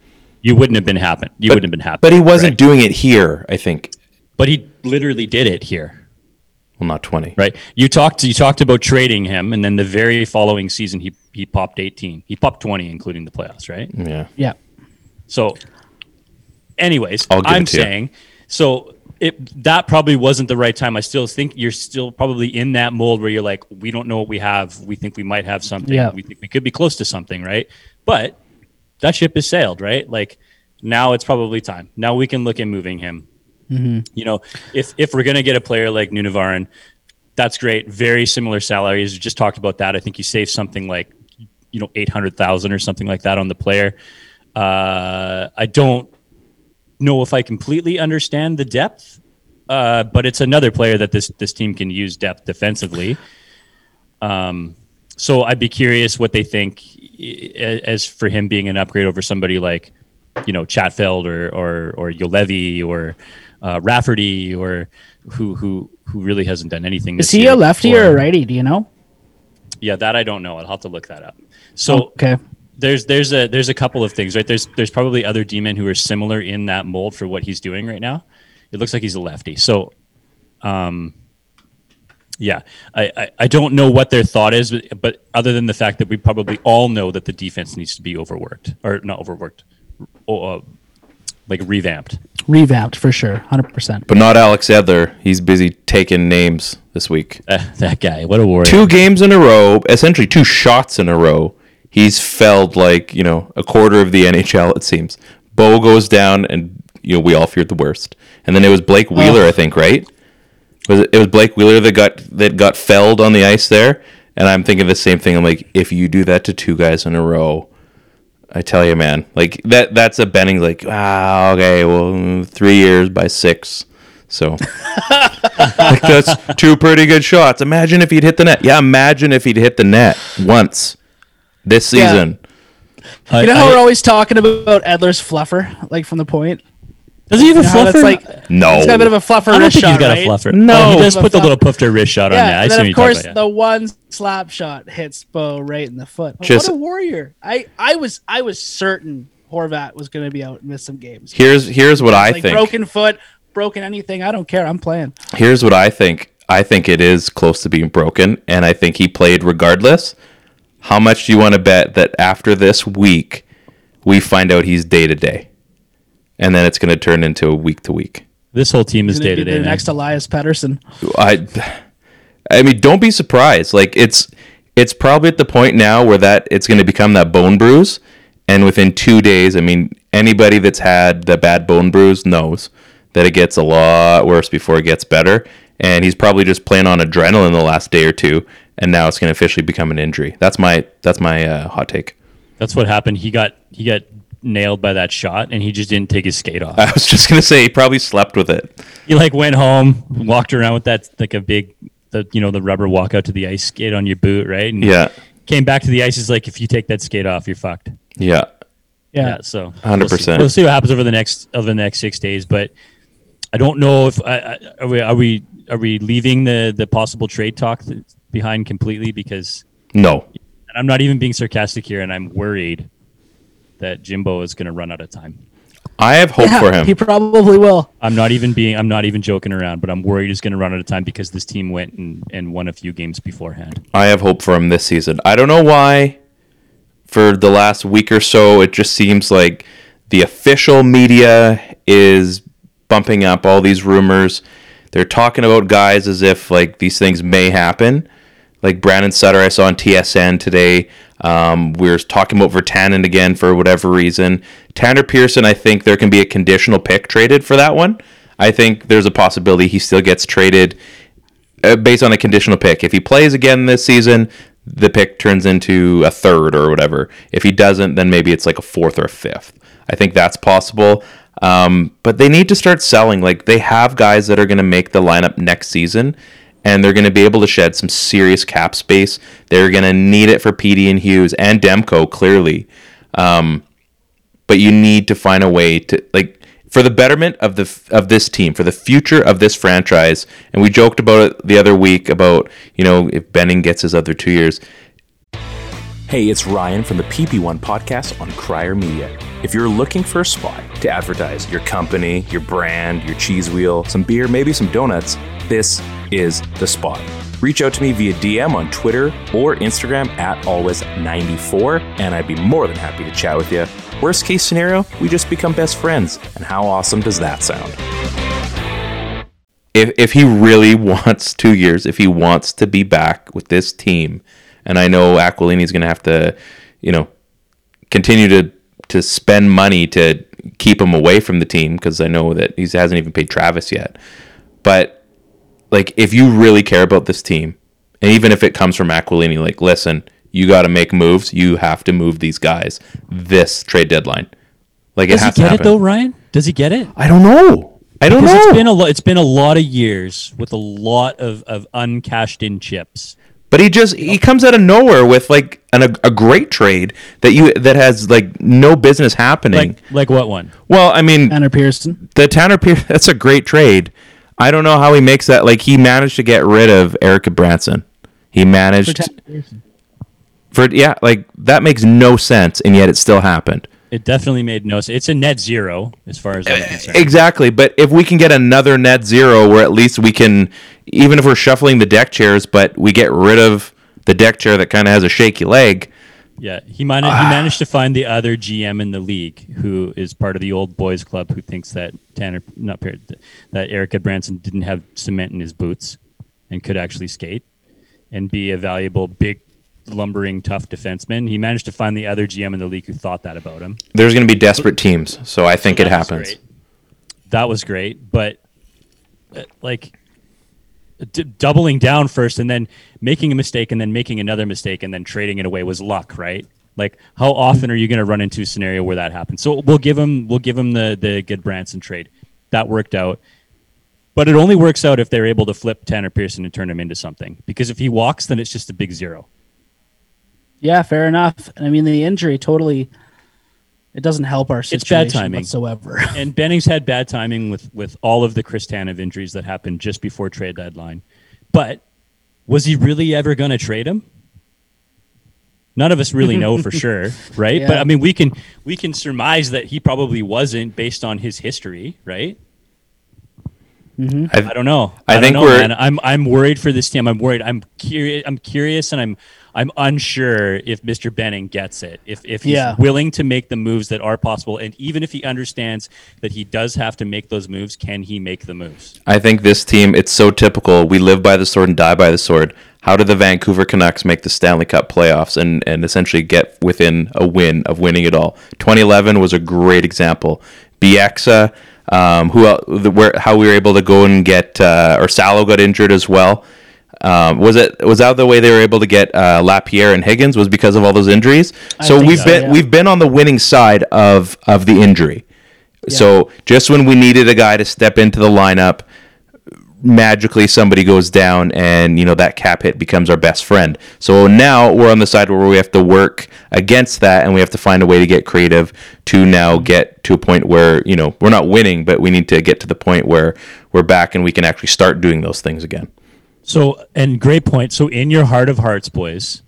You wouldn't have been happen. You But- wouldn't have been happy. But he wasn't right? doing it here. I think. But he literally did it here. Well, not twenty. Right. You talked you talked about trading him, and then the very following season he he popped 18. He popped 20, including the playoffs. Right. Yeah. Yeah. So, anyways, I'll give I'm it to you. saying so it that probably wasn't the right time. I still think you're still probably in that mold where you're like, we don't know what we have. We think we might have something. Yeah. We think we could be close to something, right? But that ship has sailed, right? Like now it's probably time. Now we can look at moving him. You know, if if we're gonna get a player like Nutivaara, that's great. Very similar salaries. We just talked about that. I think you save something like you know eight hundred thousand or something like that on the player. Uh, I don't know if I completely understand the depth, uh, but it's another player that this this team can use depth defensively. Um, so I'd be curious what they think as for him being an upgrade over somebody like you know Chatfield or or or Juolevi or uh, Rafferty or who who who really hasn't done anything. Is he a lefty or a righty? Do you know? Yeah, that I don't know. I'll have to look that up. So Okay. there's there's a there's a couple of things, right? There's there's probably other D men who are similar in that mold for what he's doing right now. It looks like he's a lefty. So um yeah, I, I, I don't know what their thought is, but, but other than the fact that we probably all know that the defense needs to be overworked or not overworked, oh, uh, like revamped. Revamped for sure, hundred percent. But not Alex Edler. He's busy taking names this week. Uh, that guy, what a warrior! Two games in a row, essentially two shots in a row. He's felled like you know a quarter of the NHL. It seems. Bo goes down, and you know we all feared the worst. And then it was Blake Wheeler, I think, right? Was it, it was Blake Wheeler that got that got felled on the ice there? And I'm thinking the same thing. I'm like, if you do that to two guys in a row, I tell you, man, like that that's a Benning like ah okay, well three years by six. So like that's two pretty good shots. Imagine if he'd hit the net. Yeah, imagine if he'd hit the net once this season. I- You know how I- we're always talking about Edler's fluffer, like from the point. Does he have a You know how that's fluffer? like No. he's got a bit of a fluffer I don't wrist think he's shot, got right? a fluffer. No. Oh, he does put the little puffer wrist shot on. there. Yeah, I and see then of course about, yeah. the one slap shot hits Bo right in the foot. Just- what a warrior! I I was I was certain Horvat was going to be out and miss some games. Here's here's what I like think. broken foot, broken anything. I don't care. I'm playing. Here's what I think. I think it is close to being broken, and I think he played regardless. How much do you want to bet that after this week, we find out he's day to day, and then it's going to turn into a week to week? This whole team is He's gonna day to day. next Elias Pettersson. I, I mean, don't be surprised. Like it's, it's probably at the point now where that it's going to become that bone bruise, and within two days, I mean, anybody that's had the bad bone bruise knows that it gets a lot worse before it gets better. And he's probably just playing on adrenaline the last day or two, and now it's going to officially become an injury. That's my that's my uh, hot take. That's what happened. He got he got nailed by that shot, and he just didn't take his skate off. I was just going to say he probably slept with it. he like went home, walked around with that like a big, the you know the rubber walkout to the ice skate on your boot, right? And Yeah, Came back to the ice. Is like if you take that skate off, you're fucked. yeah. Yeah. Yeah. So 100%. We'll see, we'll see what happens over the next over the next six days, but I don't know if I, I, are we are we are we leaving the the possible trade talk behind completely? Because No. and I'm not even being sarcastic here, and I'm worried that Jimbo is going to run out of time. I have hope Yeah, for him. He probably will. I'm not even being I'm not even joking around, but I'm worried he's going to run out of time because this team went and, and won a few games beforehand. I have hope for him this season. I don't know why. For the last week or so, it just seems like the official media is bumping up all these rumors. They're talking about guys as if like these things may happen. Like Brandon Sutter, I saw on TSN today. Um, we are talking about Virtanen again for whatever reason. Tanner Pearson, I think there can be a conditional pick traded for that one. I think there's a possibility he still gets traded uh, based on a conditional pick. If he plays again this season, the pick turns into a third or whatever. If he doesn't, then maybe it's like a fourth or a fifth. I think that's possible. Um, but they need to start selling. Like they have guys that are going to make the lineup next season, and they're going to be able to shed some serious cap space. They're going to need it for PD and Hughes and Demko clearly. Um, but you need to find a way to like for the betterment of the of this team, for the future of this franchise. And we joked about it the other week about you know if Benning gets his other two years. Hey, it's Ryan from the PP1 podcast on Crier Media. If you're looking for a spot to advertise your company, your brand, your cheese wheel, some beer, maybe some donuts, this is the spot. Reach out to me via DM on Twitter or Instagram at always94, and I'd be more than happy to chat with you. Worst case scenario, we just become best friends. And how awesome does that sound? If if he really wants two years, if he wants to be back with this team, and I know Aquilini's going to have to, you know, continue to to spend money to keep him away from the team because I know that he hasn't even paid Travis yet. But like, if you really care about this team, and even if it comes from Aquilini, like, listen, you got to make moves. You have to move these guys this trade deadline. Like, Does it he has to get it though, Ryan? Does he get it? I don't know. I don't Because know. it's been a lot. It's been a lot of years with a lot of of uncashed in chips. But he just he comes out of nowhere with like an, a, a great trade that you that has like no business happening. Like like what one? well, I mean, Tanner Pearson. the Tanner Pierce that's a great trade. I don't know how he makes that. Like he managed to get rid of Erik Gudbranson. He managed for yeah, like that makes no sense, and yet it still happened. It definitely made no sense. It's a net zero as far as I'm concerned. Exactly, but if we can get another net zero, where at least we can, even if we're shuffling the deck chairs, but we get rid of the deck chair that kind of has a shaky leg. Yeah, he managed. Ah. He managed to find the other GM in the league who is part of the old boys club who thinks that Tanner, not Par- that Erik Gudbranson didn't have cement in his boots and could actually skate and be a valuable big lumbering tough defenseman. He managed to find the other GM in the league who thought that about him. There's going to be desperate teams, so I think it was happens. That was great, but uh, like d- doubling down first and then making a mistake and then making another mistake and then trading it away was luck, right? Like how often are you going to run into a scenario where that happens? So we'll give him we'll give him the the good Branson trade. That worked out. But it only works out if they're able to flip Tanner Pearson and turn him into something. Because if he walks, then it's just a big zero. Yeah, fair enough. And I mean, the injury totally it doesn't help our It's situation bad timing. whatsoever. and Bennings had bad timing with with all of the Chris Tanev injuries that happened just before trade deadline. But was he really ever going to trade him? None of us really know for sure, right? But I mean, we can we can surmise that he probably wasn't based on his history, right? Mm-hmm. I, I don't know. I don't think know, we're- man. I'm I'm worried for this team. I'm worried. I'm curious. I'm curious, and I'm I'm unsure if Mr. Benning gets it. If if he's Yeah. willing to make the moves that are possible, and even if he understands that he does have to make those moves, can he make the moves? I think this team, it's so typical. We live by the sword and die by the sword. How did the Vancouver Canucks make the Stanley Cup playoffs and, and essentially get within a win of winning it all? 2011 was a great example. Bieksa, um, who the, where how we were able to go and get uh, or Salo got injured as well. Um, was it was that the way they were able to get uh, Lapierre and Higgins was because of all those injuries? So we've so, been yeah. we've been on the winning side of of the injury. So just when we needed a guy to step into the lineup, magically somebody goes down and you know that cap hit becomes our best friend. So now we're on the side where we have to work against that and we have to find a way to get creative to now get to a point where, you know, we're not winning, but we need to get to the point where we're back and we can actually start doing those things again. So, and great point. So, in your heart of hearts, boys,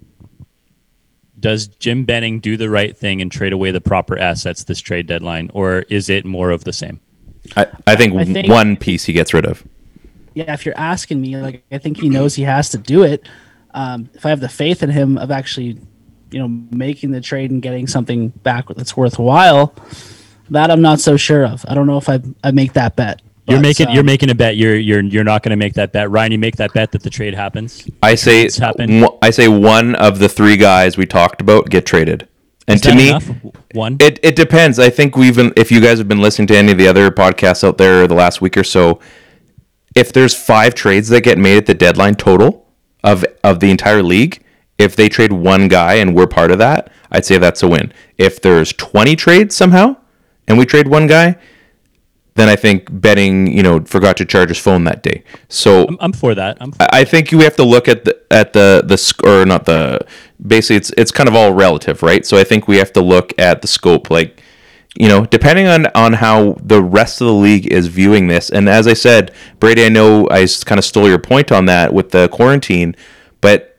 does Jim Benning do the right thing and trade away the proper assets this trade deadline, or is it more of the same? I, I think I think- one piece he gets rid of. yeah, if you're asking me, like I think he knows he has to do it. Um, if I have the faith in him of actually, you know, making the trade and getting something back that's worthwhile, that I'm not so sure of. I don't know if I I make that bet. You're But, making you're um, making a bet. You're you're you're not going to make that bet. Ryan, you make that bet that the trade happens. I say It's happened. I say one of the three guys we talked about get traded. And Is to that me, enough? one. It it depends. I think we've been if you guys have been listening to any of the other podcasts out there the last week or so, if there's five trades that get made at the deadline total of of the entire league, if they trade one guy and we're part of that, I'd say that's a win. If there's 20 trades somehow and we trade one guy, then I think Benning, you know, forgot to charge his phone that day. So I'm, I'm for that. I'm I I think we have to look at the at the the sc- or not the basically it's it's kind of all relative, right? So I think we have to look at the scope, like you know, depending on on how the rest of the league is viewing this. And as I said, Brady, I know I kind of stole your point on that with the quarantine, but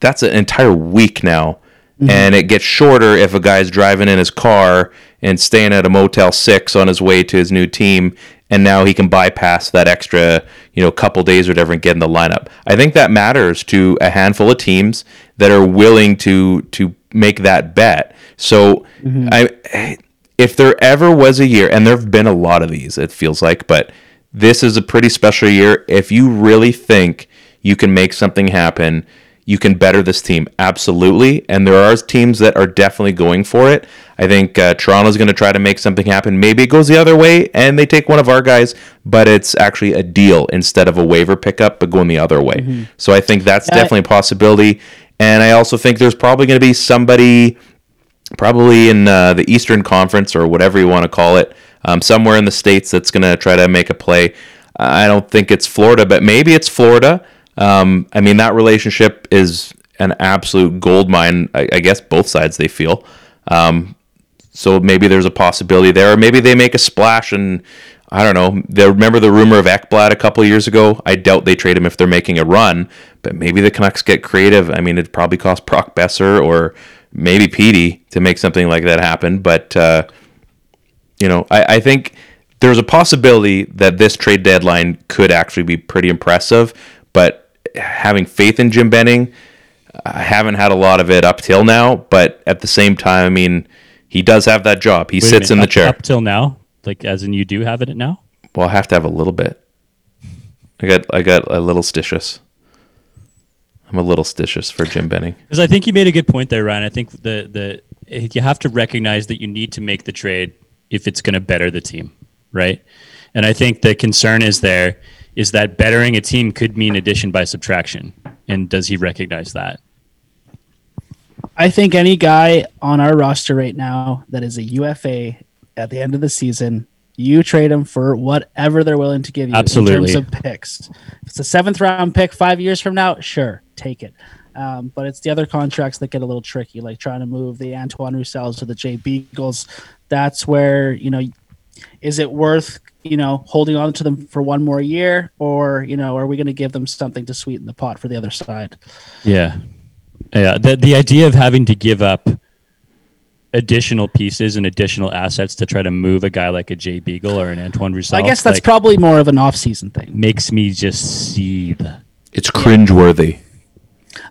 that's an entire week now. Mm-hmm. And it gets shorter if a guy's driving in his car and staying at a Motel 6 on his way to his new team. And now he can bypass that extra, you know, couple days or whatever and get in the lineup. I think that matters to a handful of teams that are willing to to make that bet. So mm-hmm. I if there ever was a year, and there have been a lot of these, it feels like, but this is a pretty special year. If you really think you can make something happen, you can better this team. Absolutely. And there are teams that are definitely going for it. I think uh, Toronto's going to try to make something happen. Maybe it goes the other way and they take one of our guys, but it's actually a deal instead of a waiver pickup, but going the other way. So I think that's Yeah, definitely a possibility. And I also think there's probably going to be somebody probably in uh, the Eastern Conference or whatever you want to call it, um, somewhere in the states that's going to try to make a play. I don't think it's Florida, but maybe it's Florida. Um, I mean, that relationship is an absolute gold mine. I, I guess both sides they feel. Um, so maybe there's a possibility there, or maybe they make a splash and I don't know. They remember the rumor of Ekblad a couple years ago. I doubt they trade him if they're making a run, but maybe the Canucks get creative. I mean, it probably cost Brock Boeser or maybe Petey to make something like that happen. But uh, you know, I, I think there's a possibility that this trade deadline could actually be pretty impressive. But having faith in Jim Benning, I haven't had a lot of it up till now. But at the same time, I mean, he does have that job. He Wait sits in the up- chair. up till now. Like as in you do have it now. Well, I have to have a little bit. I got I got a little stitious. I'm a little stitious for Jim Benning. Because I think you made a good point there, Ryan. I think the the you have to recognize that you need to make the trade if it's going to better the team, right? And I think the concern is there is that bettering a team could mean addition by subtraction. And does he recognize that? I think any guy on our roster right now that is a UFA at the end of the season, you trade them for whatever they're willing to give you Absolutely. in terms of picks. If it's a seventh round pick five years from now, sure, take it. Um, but it's the other contracts that get a little tricky, like trying to move the Antoine Roussels to the Jay Beagles. That's where you know, is it worth you know holding on to them for one more year, or you know, are we going to give them something to sweeten the pot for the other side? Yeah. Yeah. The the idea of having to give up additional pieces and additional assets to try to move a guy like a Jay Beagle or an Antoine Roussel. I guess that's like, probably more of an off-season thing. makes me just seethe. It's cringeworthy.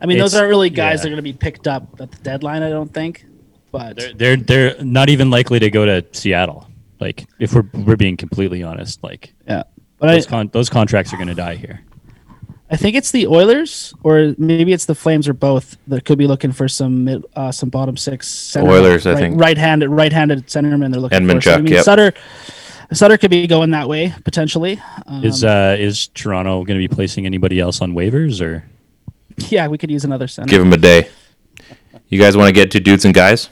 I mean, those aren't really guys yeah. that are going to be picked up at the deadline. I don't think. But They're, they're they're not even likely to go to Seattle. Like if we're we're being completely honest, like yeah, but I, those con- those contracts are going to die here. I think it's the Oilers or maybe it's the Flames or both that could be looking for some mid, uh, some bottom six. Center, Oilers, I think. right-handed right-handed centerman. They're looking for. So, I mean, yep. Sutter, Sutter could be going that way potentially. Um, Is uh is Toronto going to be placing anybody else on waivers or? yeah, we could use another center. Give him a day. You guys want to get to dudes and guys?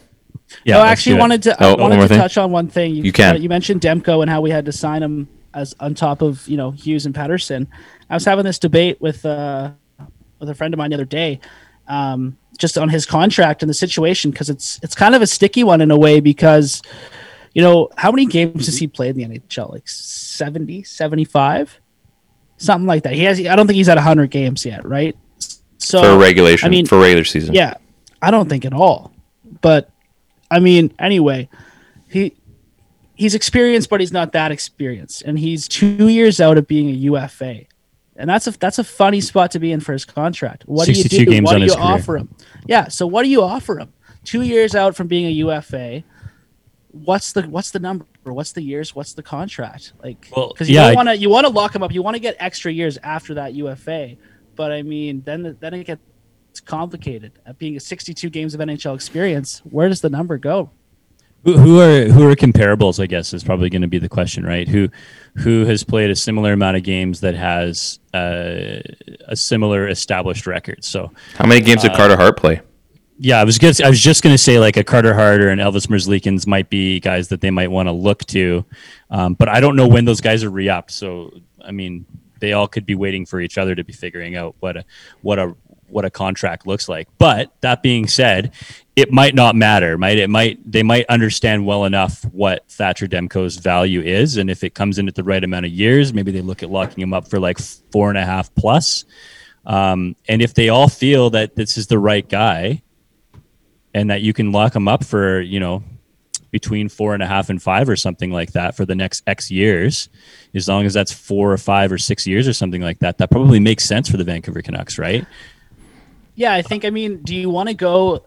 Yeah, oh, let's actually, wanted to Oh, I wanted to thing? touch on one thing. You can. uh, you mentioned Demko and how we had to sign him as on top of you know Hughes and Pettersson. I was having this debate with uh, with a friend of mine the other day, um, just on his contract and the situation because it's it's kind of a sticky one in a way because you know how many games has he played in the NHL? Like 70, 75? something like that. He has. I don't think he's at 100 games yet, right? So for regulation, I mean, for regular season. yeah, I don't think at all. But I mean, anyway, he he's experienced, but he's not that experienced, and he's two years out of being a UFA, and that's a that's a funny spot to be in for his contract. What do you do? what do you career. offer him? Yeah, so what do you offer him? Two years out from being a UFA. What's the what's the number? What's the years? What's the contract? Like, Well, because you yeah, want to you want to lock him up. You want to get extra years after that UFA. But I mean, then then it gets complicated. At being a 62 games of NHL experience, where does the number go? Who, who are who are comparables? I guess is probably going to be the question, right? Who who has played a similar amount of games that has uh, a similar established record? So How many games did Uh, Carter Hart play? yeah, I was just I was just going to say like a Carter Hart or an Elvis Merzlikins might be guys that they might want to look to, um, but I don't know when those guys are re-upped. So I mean, they all could be waiting for each other to be figuring out what a what a what a contract looks like. But that being said, it might not matter. Might it might they might understand well enough what Thatcher Demko's value is, and if it comes in at the right amount of years, maybe they look at locking him up for like four and a half plus. Um, and if they all feel that this is the right guy, and that you can lock him up for you know between four and a half and five or something like that for the next X years, as long as that's four or five or six years or something like that, that probably makes sense for the Vancouver Canucks, right? Yeah, I think. I mean, do you want to go?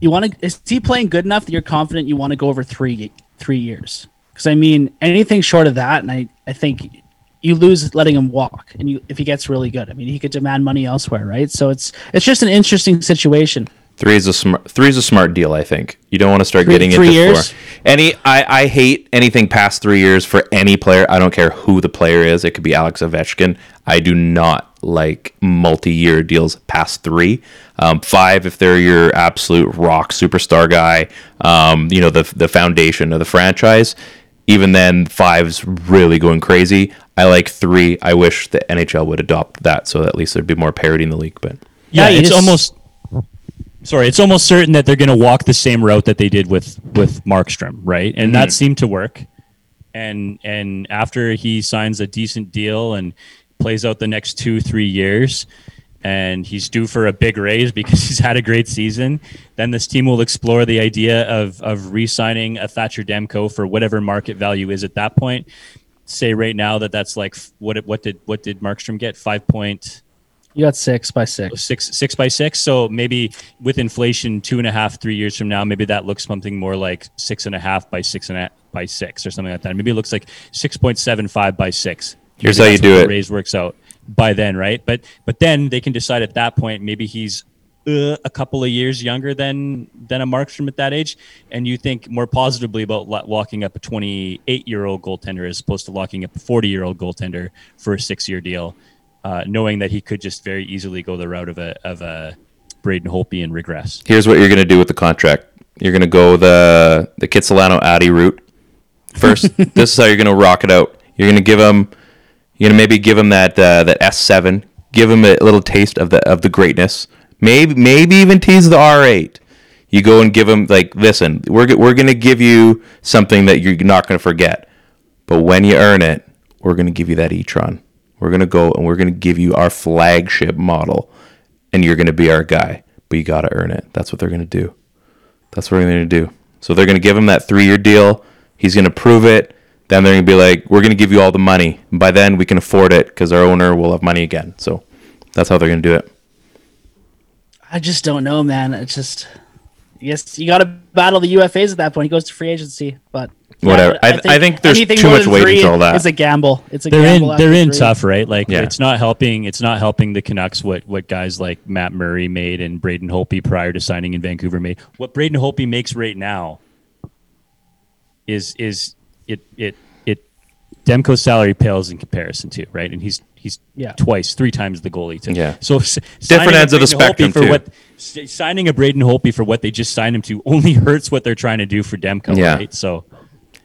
You want to? Is he playing good enough that you're confident you want to go over three three years? Because I mean, anything short of that, and I I think you lose letting him walk, and you if he gets really good, I mean, he could demand money elsewhere, right? So it's it's just an interesting situation. Three is a smart. Three is a smart deal. I think you don't want to start Three- getting three into years? four. Any, I, I hate anything past three years for any player. I don't care who the player is. It could be Alex Ovechkin. I do not like multi-year deals past three. Um, five, if they're your absolute rock superstar guy, um, you know the the foundation of the franchise. Even then, five's really going crazy. I like three. I wish the NHL would adopt that, so at least there'd be more parity in the league. But Yeah, Yeah, you it's almost. Sorry, it's almost certain that they're going to walk the same route that they did with with Markstrom, right? And that seemed to work. And and after he signs a decent deal and plays out the next two three years, and he's due for a big raise because he's had a great season, then this team will explore the idea of of re-signing a Thatcher Demko for whatever market value is at that point. Say right now that that's like what what did what did Markstrom get five point You got six by six. six six by six. So maybe with inflation, two and a half, three years from now, maybe that looks something more like six and a half by six and a by six or something like that. Maybe it looks like six point seven five by six. Here's how you do it. Raise works out by then, right? But but then they can decide at that point maybe he's uh, a couple of years younger than than a Markstrom at that age, and you think more positively about lo- locking up a 28 year old goaltender as opposed to locking up a 40 year old goaltender for a six year deal, uh, knowing that he could just very easily go the route of a of a Braden Holtby and regress. here's what you're going to do with the contract. You're going to go the the Kitsilano Audi route first. this is how you're going to rock it out. You're going to give him, going to maybe give him that uh, that S7. Give him a little taste of the of the greatness. Maybe maybe even tease the R8. You go and give him like, listen, we're we're to give you something that you're not to forget. But when you earn it, we're to give you that e-tron. We're to go and we're to give you our flagship model, and you're to be our guy. But you got to earn it. That's what they're to do. That's what they're to do. So they're to give him that three-year deal. He's to prove it. Then they're going to be like, "We're going to give you all the money." By then, we can afford it because our owner will have money again. So that's how they're going to do it. I just don't know, man. It's just yes, you got to battle the UFAs at that point. He goes to free agency, but yeah, Whatever. I- I think there's too much weight three into all that. It's a gamble. It's a they're gamble. in they're in three. tough, right? Like Yeah. it's not helping it's not helping the Canucks what what guys like Matt Murray made and Braden Holtby prior to signing in Vancouver made. What Braden Holtby makes right now is is it it it Demko's salary pales in comparison to, right? And he's he's Yeah. twice, three times the goalie. To, Yeah. So s- Different signing ends of the Braden Holtby spectrum, for too. what s- signing a Braden Holtby for what they just signed him to only hurts what they're trying to do for Demko, Yeah. right? So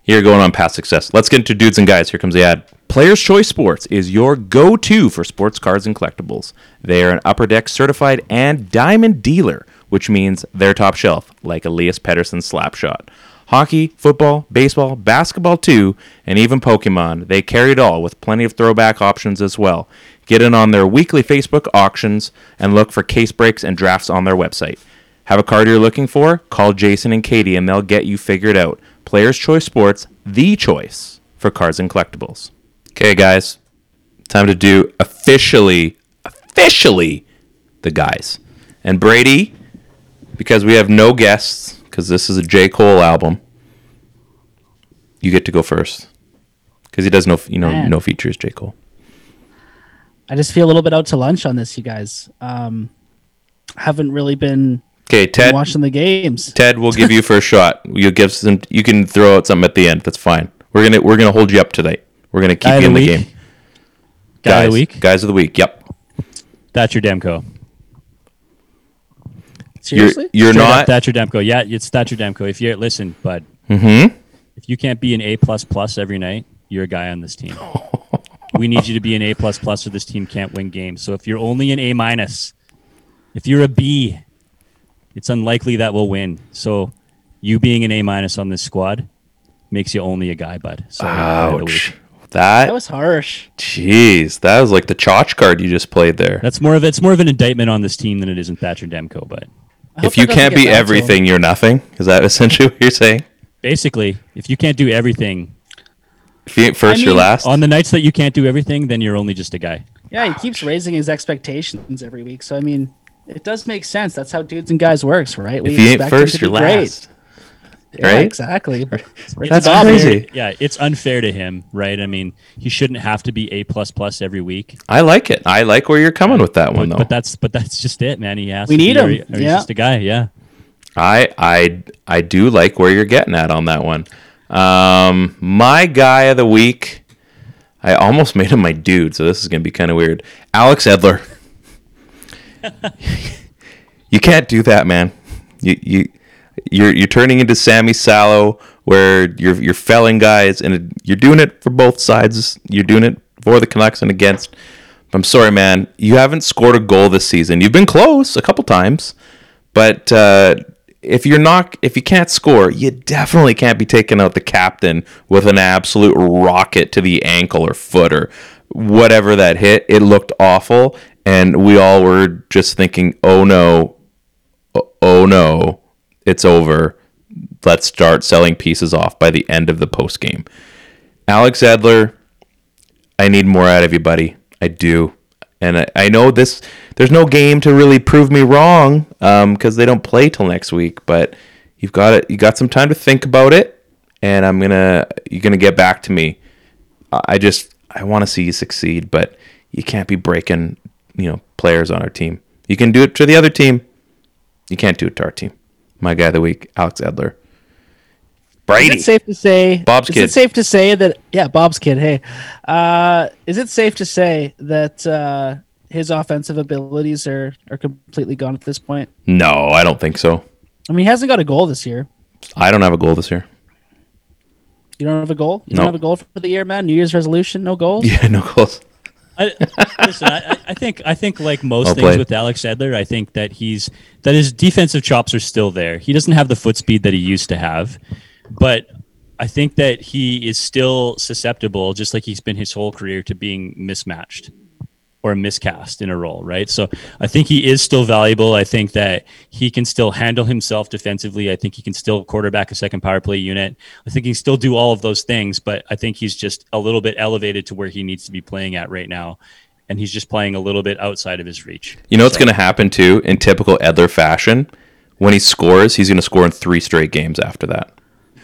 Here going on past success. Let's get into dudes and guys. Here comes the ad. Players Choice Sports is your go-to for sports cards and collectibles. They are an upper deck certified and diamond dealer, which means they're top shelf, like Elias Pettersson's Slapshot. Hockey, football, baseball, basketball too, and even Pokemon. They carry it all with plenty of throwback options as well. Get in on their weekly Facebook auctions and look for case breaks and drafts on their website. Have a card you're looking for? Call Jason and Katie and they'll get you figured out. Players Choice Sports, the choice for cards and collectibles. Okay, guys, time to do officially, officially the guys. And Brady, because we have no guests, because this is a J. Cole album, you get to go first. Because he does no, you know, Man. no features, J. Cole. I just feel a little bit out to lunch on this, you guys. Um, haven't really been Okay, Ted. watching the games. Ted, we'll give you first shot. You give some. You can throw out something at the end. That's fine. We're gonna we're gonna hold you up tonight. We're gonna keep Guy you in the the game. Guy of the week? Guys of the week. Yep. Thatcher Demko. Seriously? You're you're Straight up not. Thatcher Demko. Yeah, it's Thatcher Demko. If you listen, but Mm-hmm. if you can't be an A plus plus every night, you're a guy on this team. we need you to be an A plus plus, or this team can't win games. So if you're only an A minus, if you're a B, it's unlikely that we'll win. So you being an A minus on this squad makes you only a guy, bud. So guy of the week. Ouch. That. That was harsh. Jeez, that was like the chotch card you just played there. That's more of it's more of an indictment on this team than it is in Thatcher Demko. But I hope If you can't be back to him. everything, you're nothing. Is that essentially what you're saying? basically, if you can't do everything If you ain't first, I you're last. on the nights that you can't do everything, then you're only just a guy. Yeah, he keeps raising his expectations every week. So I mean, it does make sense. That's how dudes and guys works, right? if you ain't first, to you're be great. Last. Yeah, right? exactly. That's unfair- crazy. Yeah, it's unfair to him, right? I mean, he shouldn't have to be A plus plus every week. I like it. I like where you're coming with that one, But, though. but that's but that's just it, man. He has. We to need be, him. he- or he's Yeah. just a guy. Yeah. I I I do like where you're getting at on that one. Um, my guy of the week, I almost made him my dude, so this is gonna be kind of weird. Alex Edler. you can't do that, man. You you you're you're turning into Sami Salo, where you're you're felling guys, and you're doing it for both sides. You're doing it for the Canucks and against. I'm sorry, man. You haven't scored a goal this season. You've been close a couple times. But uh, if you're not, if you can't score, you definitely can't be taking out the captain with an absolute rocket to the ankle or foot or whatever that hit. It looked awful, and we all were just thinking, "Oh no, oh, oh no, it's over." Let's start selling pieces off by the end of the post game. Alex Edler, I need more out of you, buddy. I do. And I, I know this. There's no game to really prove me wrong um, because they don't play till next week. But you've got it. You got some time to think about it, and I'm gonna. You're gonna get back to me. I just. I want to see you succeed, but you can't be breaking. You know, players on our team. You can do it to the other team. You can't do it to our team. My guy of the week, Alex Edler. Brady. Is it safe to say Bob's is kid. it safe to say that yeah, Bob's kid, hey. Uh is it safe to say that uh his offensive abilities are are completely gone at this point? No, I don't think so. I mean, he hasn't got a goal this year. I don't have a goal this year. You don't have a goal? You No. don't have a goal for the year, man? New Year's resolution, no goals? Yeah, no goals. I, listen, I, I- think I think like most Well things with Alex Edler, I think that he's that his defensive chops are still there. He doesn't have the foot speed that he used to have, but I think that he is still susceptible, just like he's been his whole career, to being mismatched or miscast in a role, right? So I think he is still valuable. I think that he can still handle himself defensively. I think he can still quarterback a second power play unit. I think he can still do all of those things, but I think he's just a little bit elevated to where he needs to be playing at right now. And he's just playing a little bit outside of his reach. You know what's So- going to happen too in typical Edler fashion? When he scores, he's going to score in three straight games after that.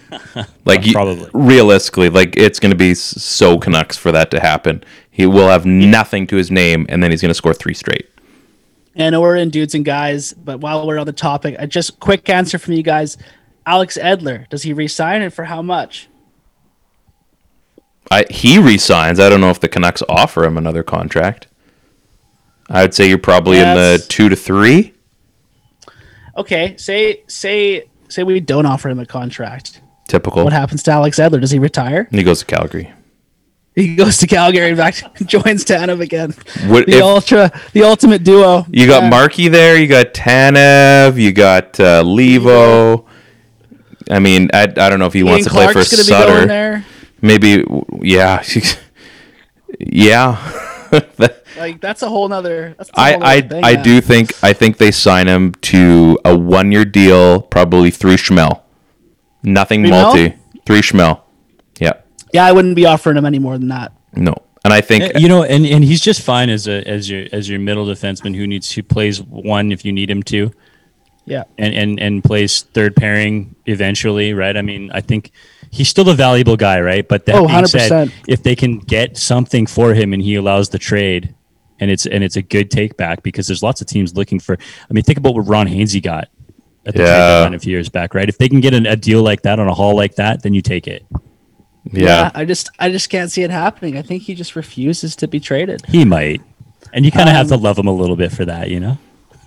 Like you- Probably. realistically, like it's going to be so Canucks for that to happen. He will have nothing to his name, and then he's going to score three straight. And I know we're in dudes and guys, but while we're on the topic, I just quick answer from you guys. Alex Edler, does he resign and for how much? I, he resigns. I don't know if the Canucks offer him another contract. I would say you're probably in the two to three. Okay, say say say we don't offer him a contract. Typical. What happens to Alex Edler? Does he retire? And he goes to Calgary. He goes to Calgary and back joins Tanev again. What the if- ultra, the ultimate duo. You got Yeah. Markey there. You got Tanev. You got uh, Levo. I mean, I, I don't know if he Ian wants to play Clark's for be going Sutter. Maybe, yeah, yeah. Like that's a whole nother. That's a I whole I, nother thing, I do think I think they sign him to a one year deal, probably through schmel. Nothing Three mil? multi. Three schmel. Yeah. Yeah, I wouldn't be offering him any more than that. No. And I think you know, and, and he's just fine as a as your as your middle defenseman who needs who plays one if you need him to, Yeah. and and and plays third pairing eventually, right? I mean, I think he's still a valuable guy, right? But that Oh, being 100%. if they can get something for him and he allows the trade, and it's and it's a good take back because there's lots of teams looking for. I mean, think about what Ron Hainsey got at the trade Yeah. deadline a few years back, right? If they can get an, a deal like that on a haul like that, then you take it. yeah. I just I just can't see it happening. I think he just refuses to be traded. He might, and you kind of have to Um, love him a little bit for that, you know.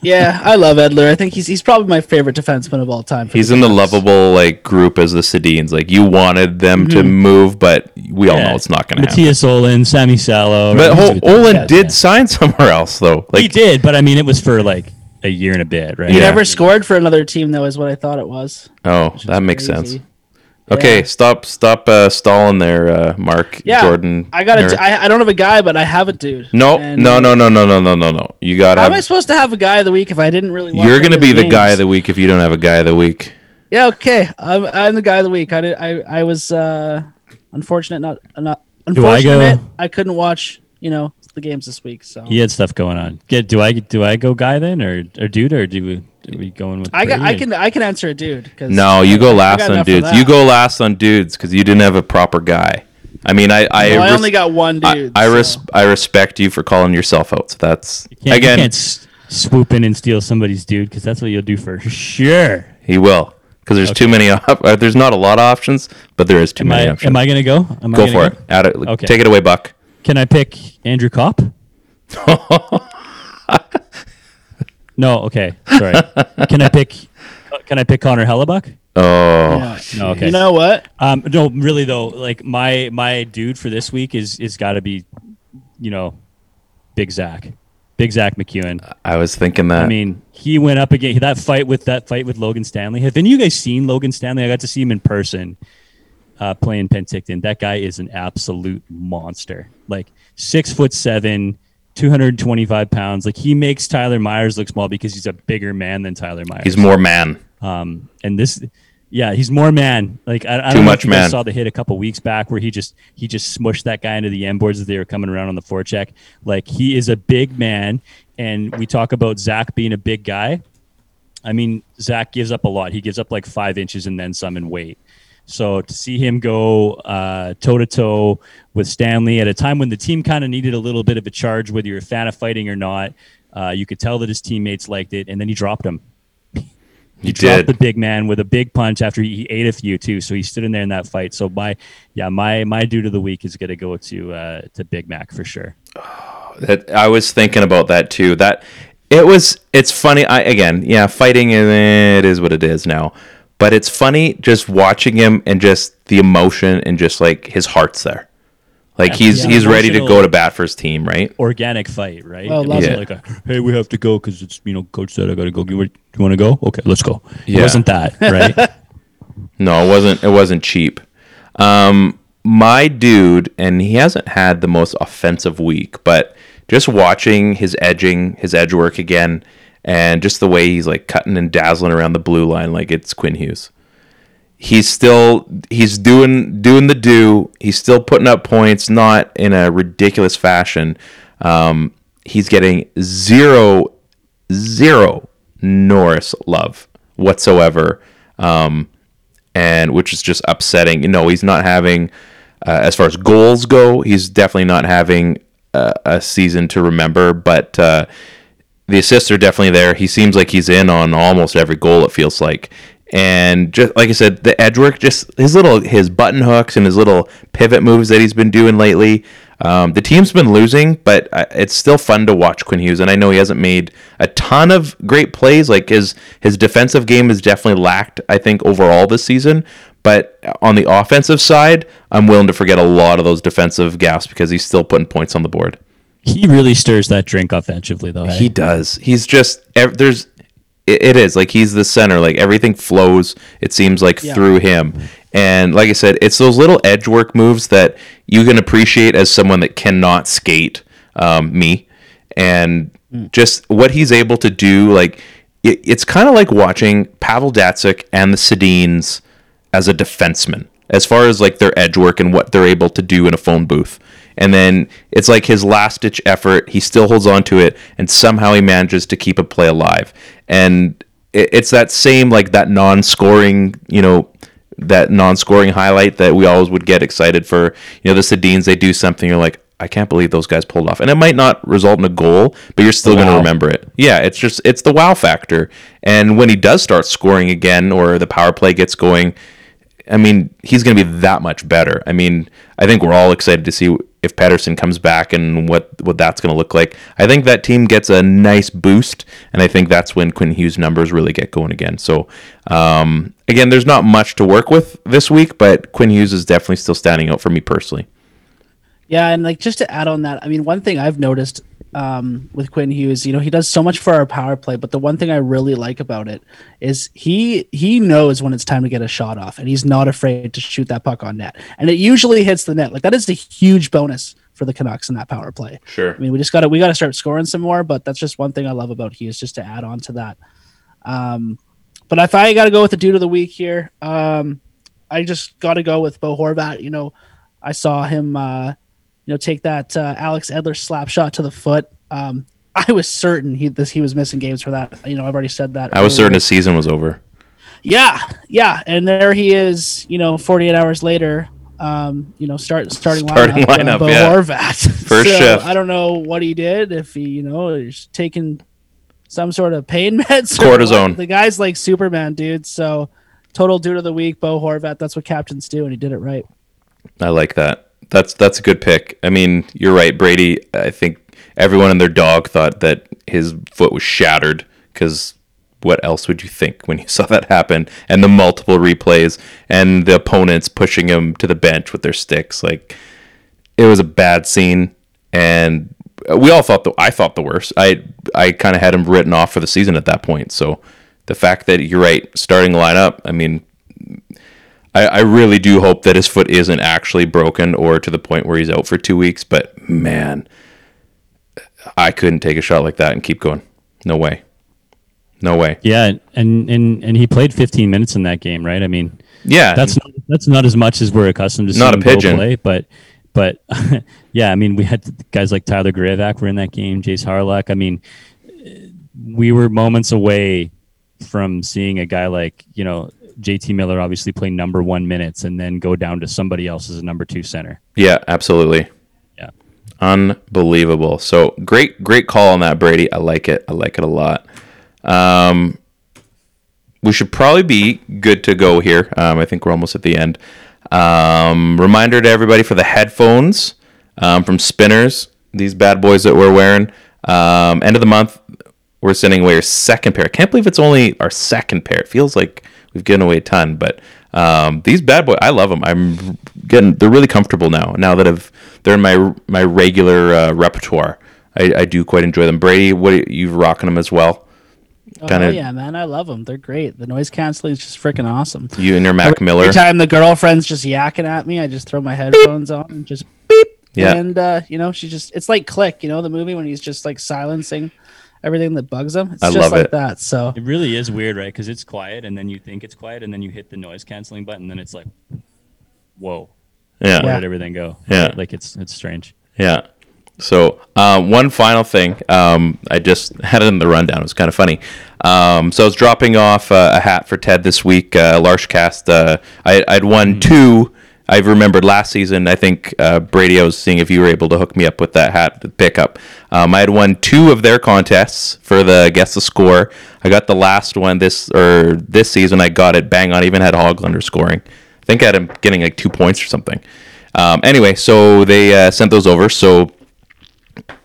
Yeah, I love Edler. I think he's he's probably my favorite defenseman of all time. for He's in the lovable like group as the Sedins. Like you wanted them to move, but we all know it's not going to happen. Mattias Ohlund, Sami Salo. But right? These Hol- are the Ohlund did yeah. sign somewhere else though. Like he did, but I mean, it was for like a year and a bit, right? He Yeah. never scored for another team, though, is what I thought it was. oh, that makes crazy. sense. Okay, Yeah. stop stop uh, stalling there, uh, Mark Yeah, Jordan. I got Eric. a, I, I don't have a guy, but I have a dude. No, And no, no, no, no, no, no, no, no. You got How am I supposed to have a guy of the week if I didn't really? watch You're going to be the games? guy of the week if you don't have a guy of the week. Yeah, okay. I'm, I'm the guy of the week. I did. I I was uh, unfortunate. Not not Do I go- unfortunate. I couldn't watch. You know the games this week. So He had stuff going on. Get do I do I go guy then or or dude or do we do we going with? I got. I can. I can answer a dude. Cause No, you I- go last on dudes. You go last on dudes because you didn't have a proper guy. I mean, I I, Well, I res- only got one dude. I, so- res- I respect you for calling yourself out. So that's You can't, again you can't s- swoop in and steal somebody's dude because that's what you'll do for sure. he will because there's too many. Op- uh, there's not a lot of options, but there is too Am many I options. am I gonna go? Am I go gonna for it. Add it. Okay. Take it away, Buck. Can I pick Andrew Copp? no. Okay. Sorry. Can I pick? Can I pick Connor Hellebuyck? Oh, Yeah. No, okay. You know what? Um, no, really though, like my my dude for this week is is got to be, you know, Big Zach, Big Zack MacEwen. I was thinking that. I mean, he went up again that fight with that fight with Logan Stanley. Have any of you guys seen Logan Stanley? I got to see him in person, uh, playing Penticton. That guy is an absolute monster. Like six foot seven. 225 pounds. Like he makes Tyler Myers look small because he's a bigger man than Tyler Myers. he's more man. Um, and this, yeah, he's more man. Like I, I don't know much if you guys man. saw the hit a couple weeks back where he just he just smushed that guy into the end boards as they were coming around on the forecheck. Like he is a big man, and we talk about Zach being a big guy. I mean, Zach gives up a lot. He gives up like five inches and then some in weight. So to see him go toe to toe with Stanley at a time when the team kind of needed a little bit of a charge, whether you're a fan of fighting or not, uh, you could tell that his teammates liked it, and then he dropped him. He dropped did. the big man with a big punch after he ate a few too. So he stood in there in that fight. So my yeah, my my dude of the week is gonna go to uh, to Big Mac for sure. That I was thinking about that too. That it was. It's funny. I again, yeah, fighting. eh, It is what it is now. But it's funny just watching him and just the emotion and just like his heart's there. Like Yeah. he's Yeah. he's ready to go to bat for his team, right? Organic fight, right? It wasn't it. like a hey, we have to go because it's you know coach said I gotta go. You, you want to go? Okay, let's go. It wasn't that right? No, it wasn't. It wasn't cheap. Um, my dude, and he hasn't had the most offensive week, but just watching his edging, his edge work again, and just the way he's like cutting and dazzling around the blue line, like it's Quinn Hughes. He's still he's doing doing the do. He's still putting up points, not in a ridiculous fashion. Um, he's getting zero zero Norris love whatsoever. Um, and which is just upsetting. You know, he's not having, uh, as far as goals go, he's definitely not having a, a season to remember. But uh, the assists are definitely there. He seems like he's in on almost every goal. It feels like, and just like I said, the edge work, just his little his button hooks and his little pivot moves that he's been doing lately. Um, the team's been losing, but uh, it's still fun to watch Quinn Hughes. And I know he hasn't made a ton of great plays. Like his his defensive game has definitely lacked, I think, overall this season. But on the offensive side, I'm willing to forget a lot of those defensive gaps because he's still putting points on the board. He really stirs that drink offensively though. hey? He does. He's just there's it, is like he's the center. Like everything flows. It seems like Yeah. through him. And like I said, it's those little edge work moves that you can appreciate as someone that cannot skate. Um, me and just what he's able to do. Like it, it's kind of like watching Pavel Datsyuk and the Sedins as a defenseman, as far as like their edge work and what they're able to do in a phone booth. And then it's like his last ditch effort. He still holds on to it, and somehow he manages to keep a play alive. And it's that same like that non-scoring, you know, that non-scoring highlight that we always would get excited for. You know, the Sedins they do something, you're like, I can't believe those guys pulled off, and it might not result in a goal, but you're still going to remember it. Yeah, it's just it's the wow factor. And when he does start scoring again, or the power play gets going, I mean, he's going to be that much better. I mean, I think we're all excited to see if Pettersson comes back and what what that's going to look like. I think that team gets a nice boost, and I think that's when Quinn Hughes' numbers really get going again. So, um, again, there's not much to work with this week, but Quinn Hughes is definitely still standing out for me personally. Yeah, and like just to add on that, I mean, one thing I've noticed um, with Quinn Hughes, you know, he does so much for our power play, but the one thing I really like about it is he he knows when it's time to get a shot off, and he's not afraid to shoot that puck on net, and it usually hits the net. Like that is a huge bonus for the Canucks in that power play. Sure. I mean, we just got to we got to start scoring some more, but that's just one thing I love about Hughes, just to add on to that. Um, but if I got to go with the dude of the week here, um, I just got to go with Bo Horvat. You know, I saw him, uh, you know, take that uh, Alex Edler slap shot to the foot. Um, I was certain he this he was missing games for that. You know, I've already said that. I was certain earlier. his season was over. Yeah, yeah, and there he is. You know, 48 hours later. Um, you know, start starting, Starting lineup, lineup, Bo yeah. Horvat. First So, shift. I don't know what he did. If he, you know, is taking some sort of pain meds. Cortisone. The guy's like Superman, dude. So, total dude of the week, Bo Horvat. That's what captains do, and he did it right. I like that. That's that's a good pick. I mean, you're right, Brady. I think everyone and their dog thought that his foot was shattered because what else would you think when you saw that happen? And the multiple replays and the opponents pushing him to the bench with their sticks. Like it was a bad scene, and we all thought the I thought the worst. I I kind of had him written off for the season at that point. So the fact that you're right, starting lineup. I mean, I, I really do hope that his foot isn't actually broken or to the point where he's out for two weeks. But man, I couldn't take a shot like that and keep going. No way. No way. Yeah, and and and he played 15 minutes in that game, right? I mean, Yeah, that's not, that's not as much as we're accustomed to Not a pigeon. play, but but yeah, I mean, we had guys like Tyler Graovac were in that game, Jayce Hawryluk. I mean, we were moments away from seeing a guy like you know JT Miller obviously play number one minutes and then go down to somebody else as a number two center. Yeah, absolutely. Yeah. Unbelievable. So great, great call on that, Brady. I like it. I like it a lot. Um, we should probably be good to go here. Um, I think we're almost at the end. Um, reminder to everybody for the headphones um, from Spinners, these bad boys that we're wearing. Um, end of the month, we're sending away our second pair. I can't believe it's only our second pair. It feels like we've given away a ton, but um, these bad boys, I love them. I'm getting they're really comfortable now. Now that I've they're in my my regular uh, repertoire. I, I do quite enjoy them. Brady, what you rocking them as well? Oh Kinda- yeah, man, I love them. They're great. The noise canceling is just freaking awesome. You and your Mac Miller. Every time the girlfriend's just yakking at me, I just throw my headphones on and just beep. Yeah. And uh, you know, she just it's like Click, you know, the movie when he's just like silencing everything that bugs them. It's I just love like it. that. So It really is weird, right? Because it's quiet, and then you think it's quiet, and then you hit the noise canceling button, and then it's like, whoa, Yeah. where did everything go? Yeah. Right? like it's it's strange. Yeah. So um, one final thing, um, I just had it in the rundown. It was kind of funny. Um, so I was dropping off uh, a hat for Ted this week. Uh, Larshcast. Uh, I, I'd won two. I remembered last season. I think uh, Brady. I was seeing if you were able to hook me up with that hat pickup. Um, I had won two of their contests for the guess the score. I got the last one this or this season. I got it bang on. Even had Hoglander scoring. I think I had him getting like two points or something. Um, anyway, so they uh, sent those over. So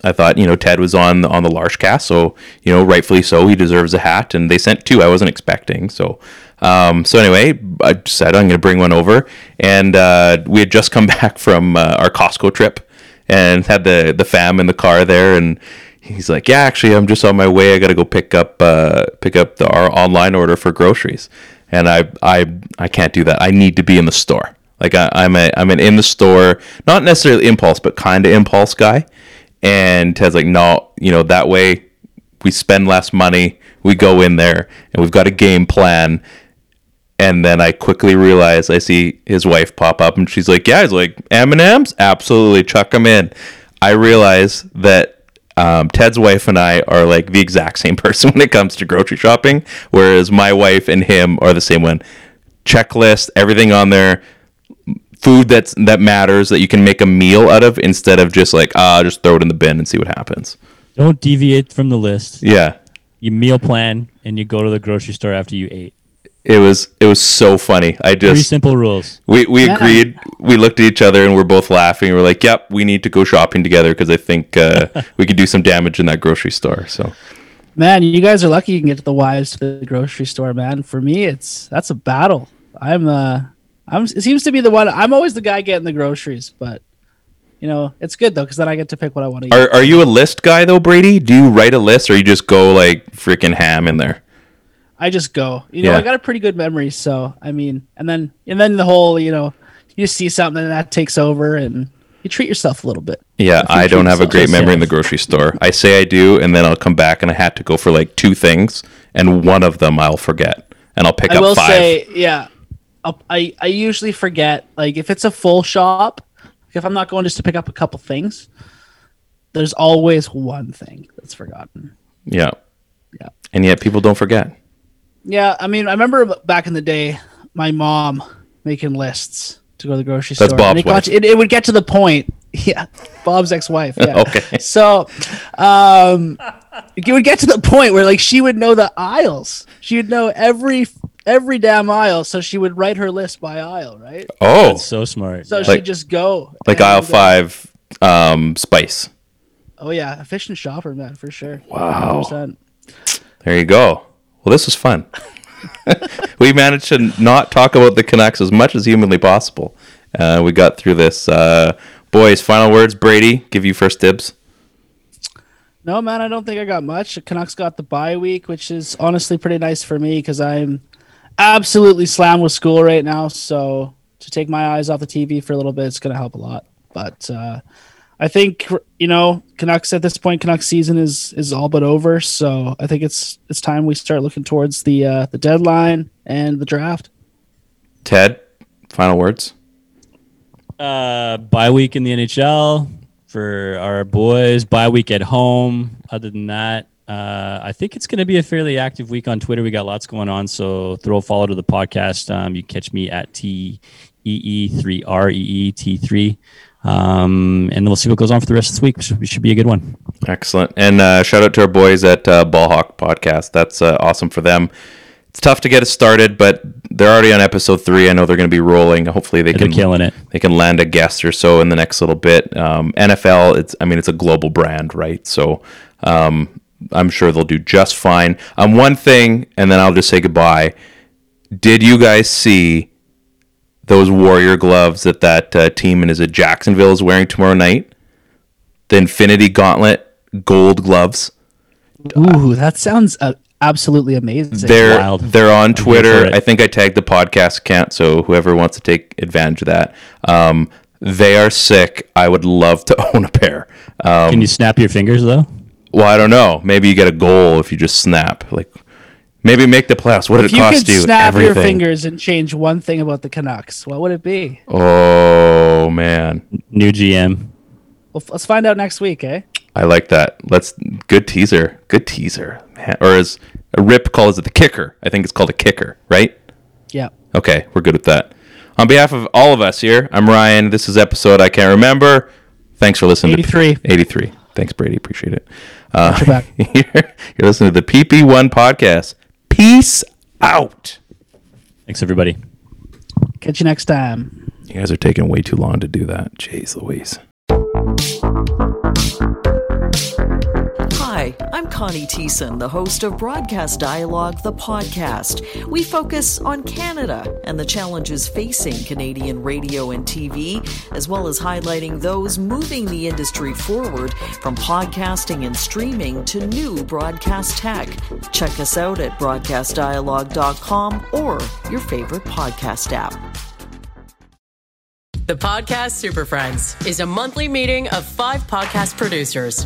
I thought, you know, Ted was on on the Large cast, so you know, rightfully so, he deserves a hat. And they sent two. I wasn't expecting. So, um, so anyway, I said I'm going to bring one over, and uh, we had just come back from uh, our Costco trip and had the the fam in the car there, and he's like, yeah, actually, I'm just on my way. I got to go pick up uh, pick up the our online order for groceries, and I I I can't do that. I need to be in the store. Like I, I'm a I'm an in the store, not necessarily impulse, but kind of impulse guy. And Ted's like, no, you know that way we spend less money. We go in there and we've got a game plan. And then I quickly realize I see his wife pop up and she's like, "Yeah." He's like, "M and M's, absolutely, chuck them in." I realize that um, Ted's wife and I are like the exact same person when it comes to grocery shopping, whereas my wife and him are the same one. Checklist, everything on there, food that's that matters that you can make a meal out of instead of just like ah, just throw it in the bin and see what happens. Don't deviate from the list. Yeah, You meal plan and you go to the grocery store after you ate. It was it was so funny. I just Three just simple rules. we we Yeah. agreed. We looked at each other and we're both laughing. We're like, "Yep, we need to go shopping together because I think uh, we could do some damage in that grocery store." So Man, you guys are lucky you can get to the wives to the grocery store, man. For me, it's that's a battle. I'm uh I'm it seems to be the one I'm always the guy getting the groceries, but you know, it's good though because then I get to pick what I want to eat. Are are you a list guy though, Brady? Do you write a list or you just go like freaking ham in there? I just go. You know, Yeah. I got a pretty good memory, so I mean, and then and then the whole, you know, you see something and that takes over and you treat yourself a little bit. Yeah, I don't have a great memory in the grocery store. I say I do, and then I'll come back and I had to go for like two things, and one of them I'll forget, and I'll pick I up I will five. say, yeah, I'll- I I usually forget like if it's a full shop, if I'm not going just to pick up a couple things, there's always one thing that's forgotten. yeah, Yeah. and yet people don't forget. Yeah, I mean, I remember back in the day, my mom making lists to go to the grocery That's store. Bob's and it, wife. to- it, it would get to the point. Yeah, Bob's ex-wife. Yeah. Okay. So, um, it would get to the point where like she would know the aisles. She would know every every damn aisle, so she would write her list by aisle, right? Oh, That's so smart. So Yeah. She'd just go like aisle uh, five, um, spice. Oh yeah, efficient shopper, man, for sure. Wow. 100%. There you go. Well, this was fun. we managed to not talk about the Canucks as much as humanly possible. Uh, we got through this. Uh, boys, final words. Brady, give you first dibs. No, man, I don't think I got much. The Canucks got the bye week, which is honestly pretty nice for me because I'm absolutely slammed with school right now. So to take my eyes off the TV for a little bit, it's going to help a lot. But uh, I think you know Canucks at this point, Canucks season is is all but over. So I think it's it's time we start looking towards the uh, the deadline and the draft. Ted, final words. Uh, bye week in the NHL for our boys. Bye week at home. Other than that, uh, I think it's going to be a fairly active week on Twitter. We got lots going on, so throw a follow to the podcast. Um, you can catch me at T E E three R E E T three, um, and then we'll see what goes on for the rest of this week. Should, should be a good one. Excellent. And uh, shout out to our boys at uh, Ballhawk Podcast. That's uh, awesome for them. It's tough to get us started, but they're already on episode three. I know they're going to be rolling. Hopefully, they They're can killing it. They can land a guest or so in the next little bit. Um, NFL, it's I mean, it's a global brand, right? So um, I'm sure they'll do just fine. Um, one thing, and then I'll just say goodbye. Did you guys see those Warrior gloves that that uh, team in is it Jacksonville is wearing tomorrow night? The Infinity Gauntlet gold gloves. Ooh, that sounds uh, absolutely amazing. They're wild. they're on Twitter. I think I tagged the podcast account, so whoever wants to take advantage of that, um, they are sick. I would love to own a pair. Um, Can you snap your fingers though? well, I don't know. Maybe you get a goal if you just snap. Like maybe make the playoffs. What did if it you cost could you? snap your fingers and change one thing about the Canucks, what would it be? Oh man, New GM. Well, f- let's find out next week, eh? I like that. Let's good teaser. Good teaser, man. Or as Rip calls it, the kicker. I think it's called a kicker, right? Yeah. Okay, we're good with that. On behalf of all of us here, I'm Ryan. This is episode I can't remember. Thanks for listening 83. to 83. Thanks, Brady. Appreciate it. Uh, Watch your back. you're, you're listening to the PP1 podcast. Peace out. Thanks everybody. Catch you next time. You guys are taking way too long to do that. Jeez Louise. Hi, I'm Connie Thiessen, the host of Broadcast Dialogue, the podcast. We focus on Canada and the challenges facing Canadian radio and TV, as well as highlighting those moving the industry forward from podcasting and streaming to new broadcast tech. Check us out at broadcastdialogue.com or your favorite podcast app. The Podcast Super Friends is a monthly meeting of five podcast producers.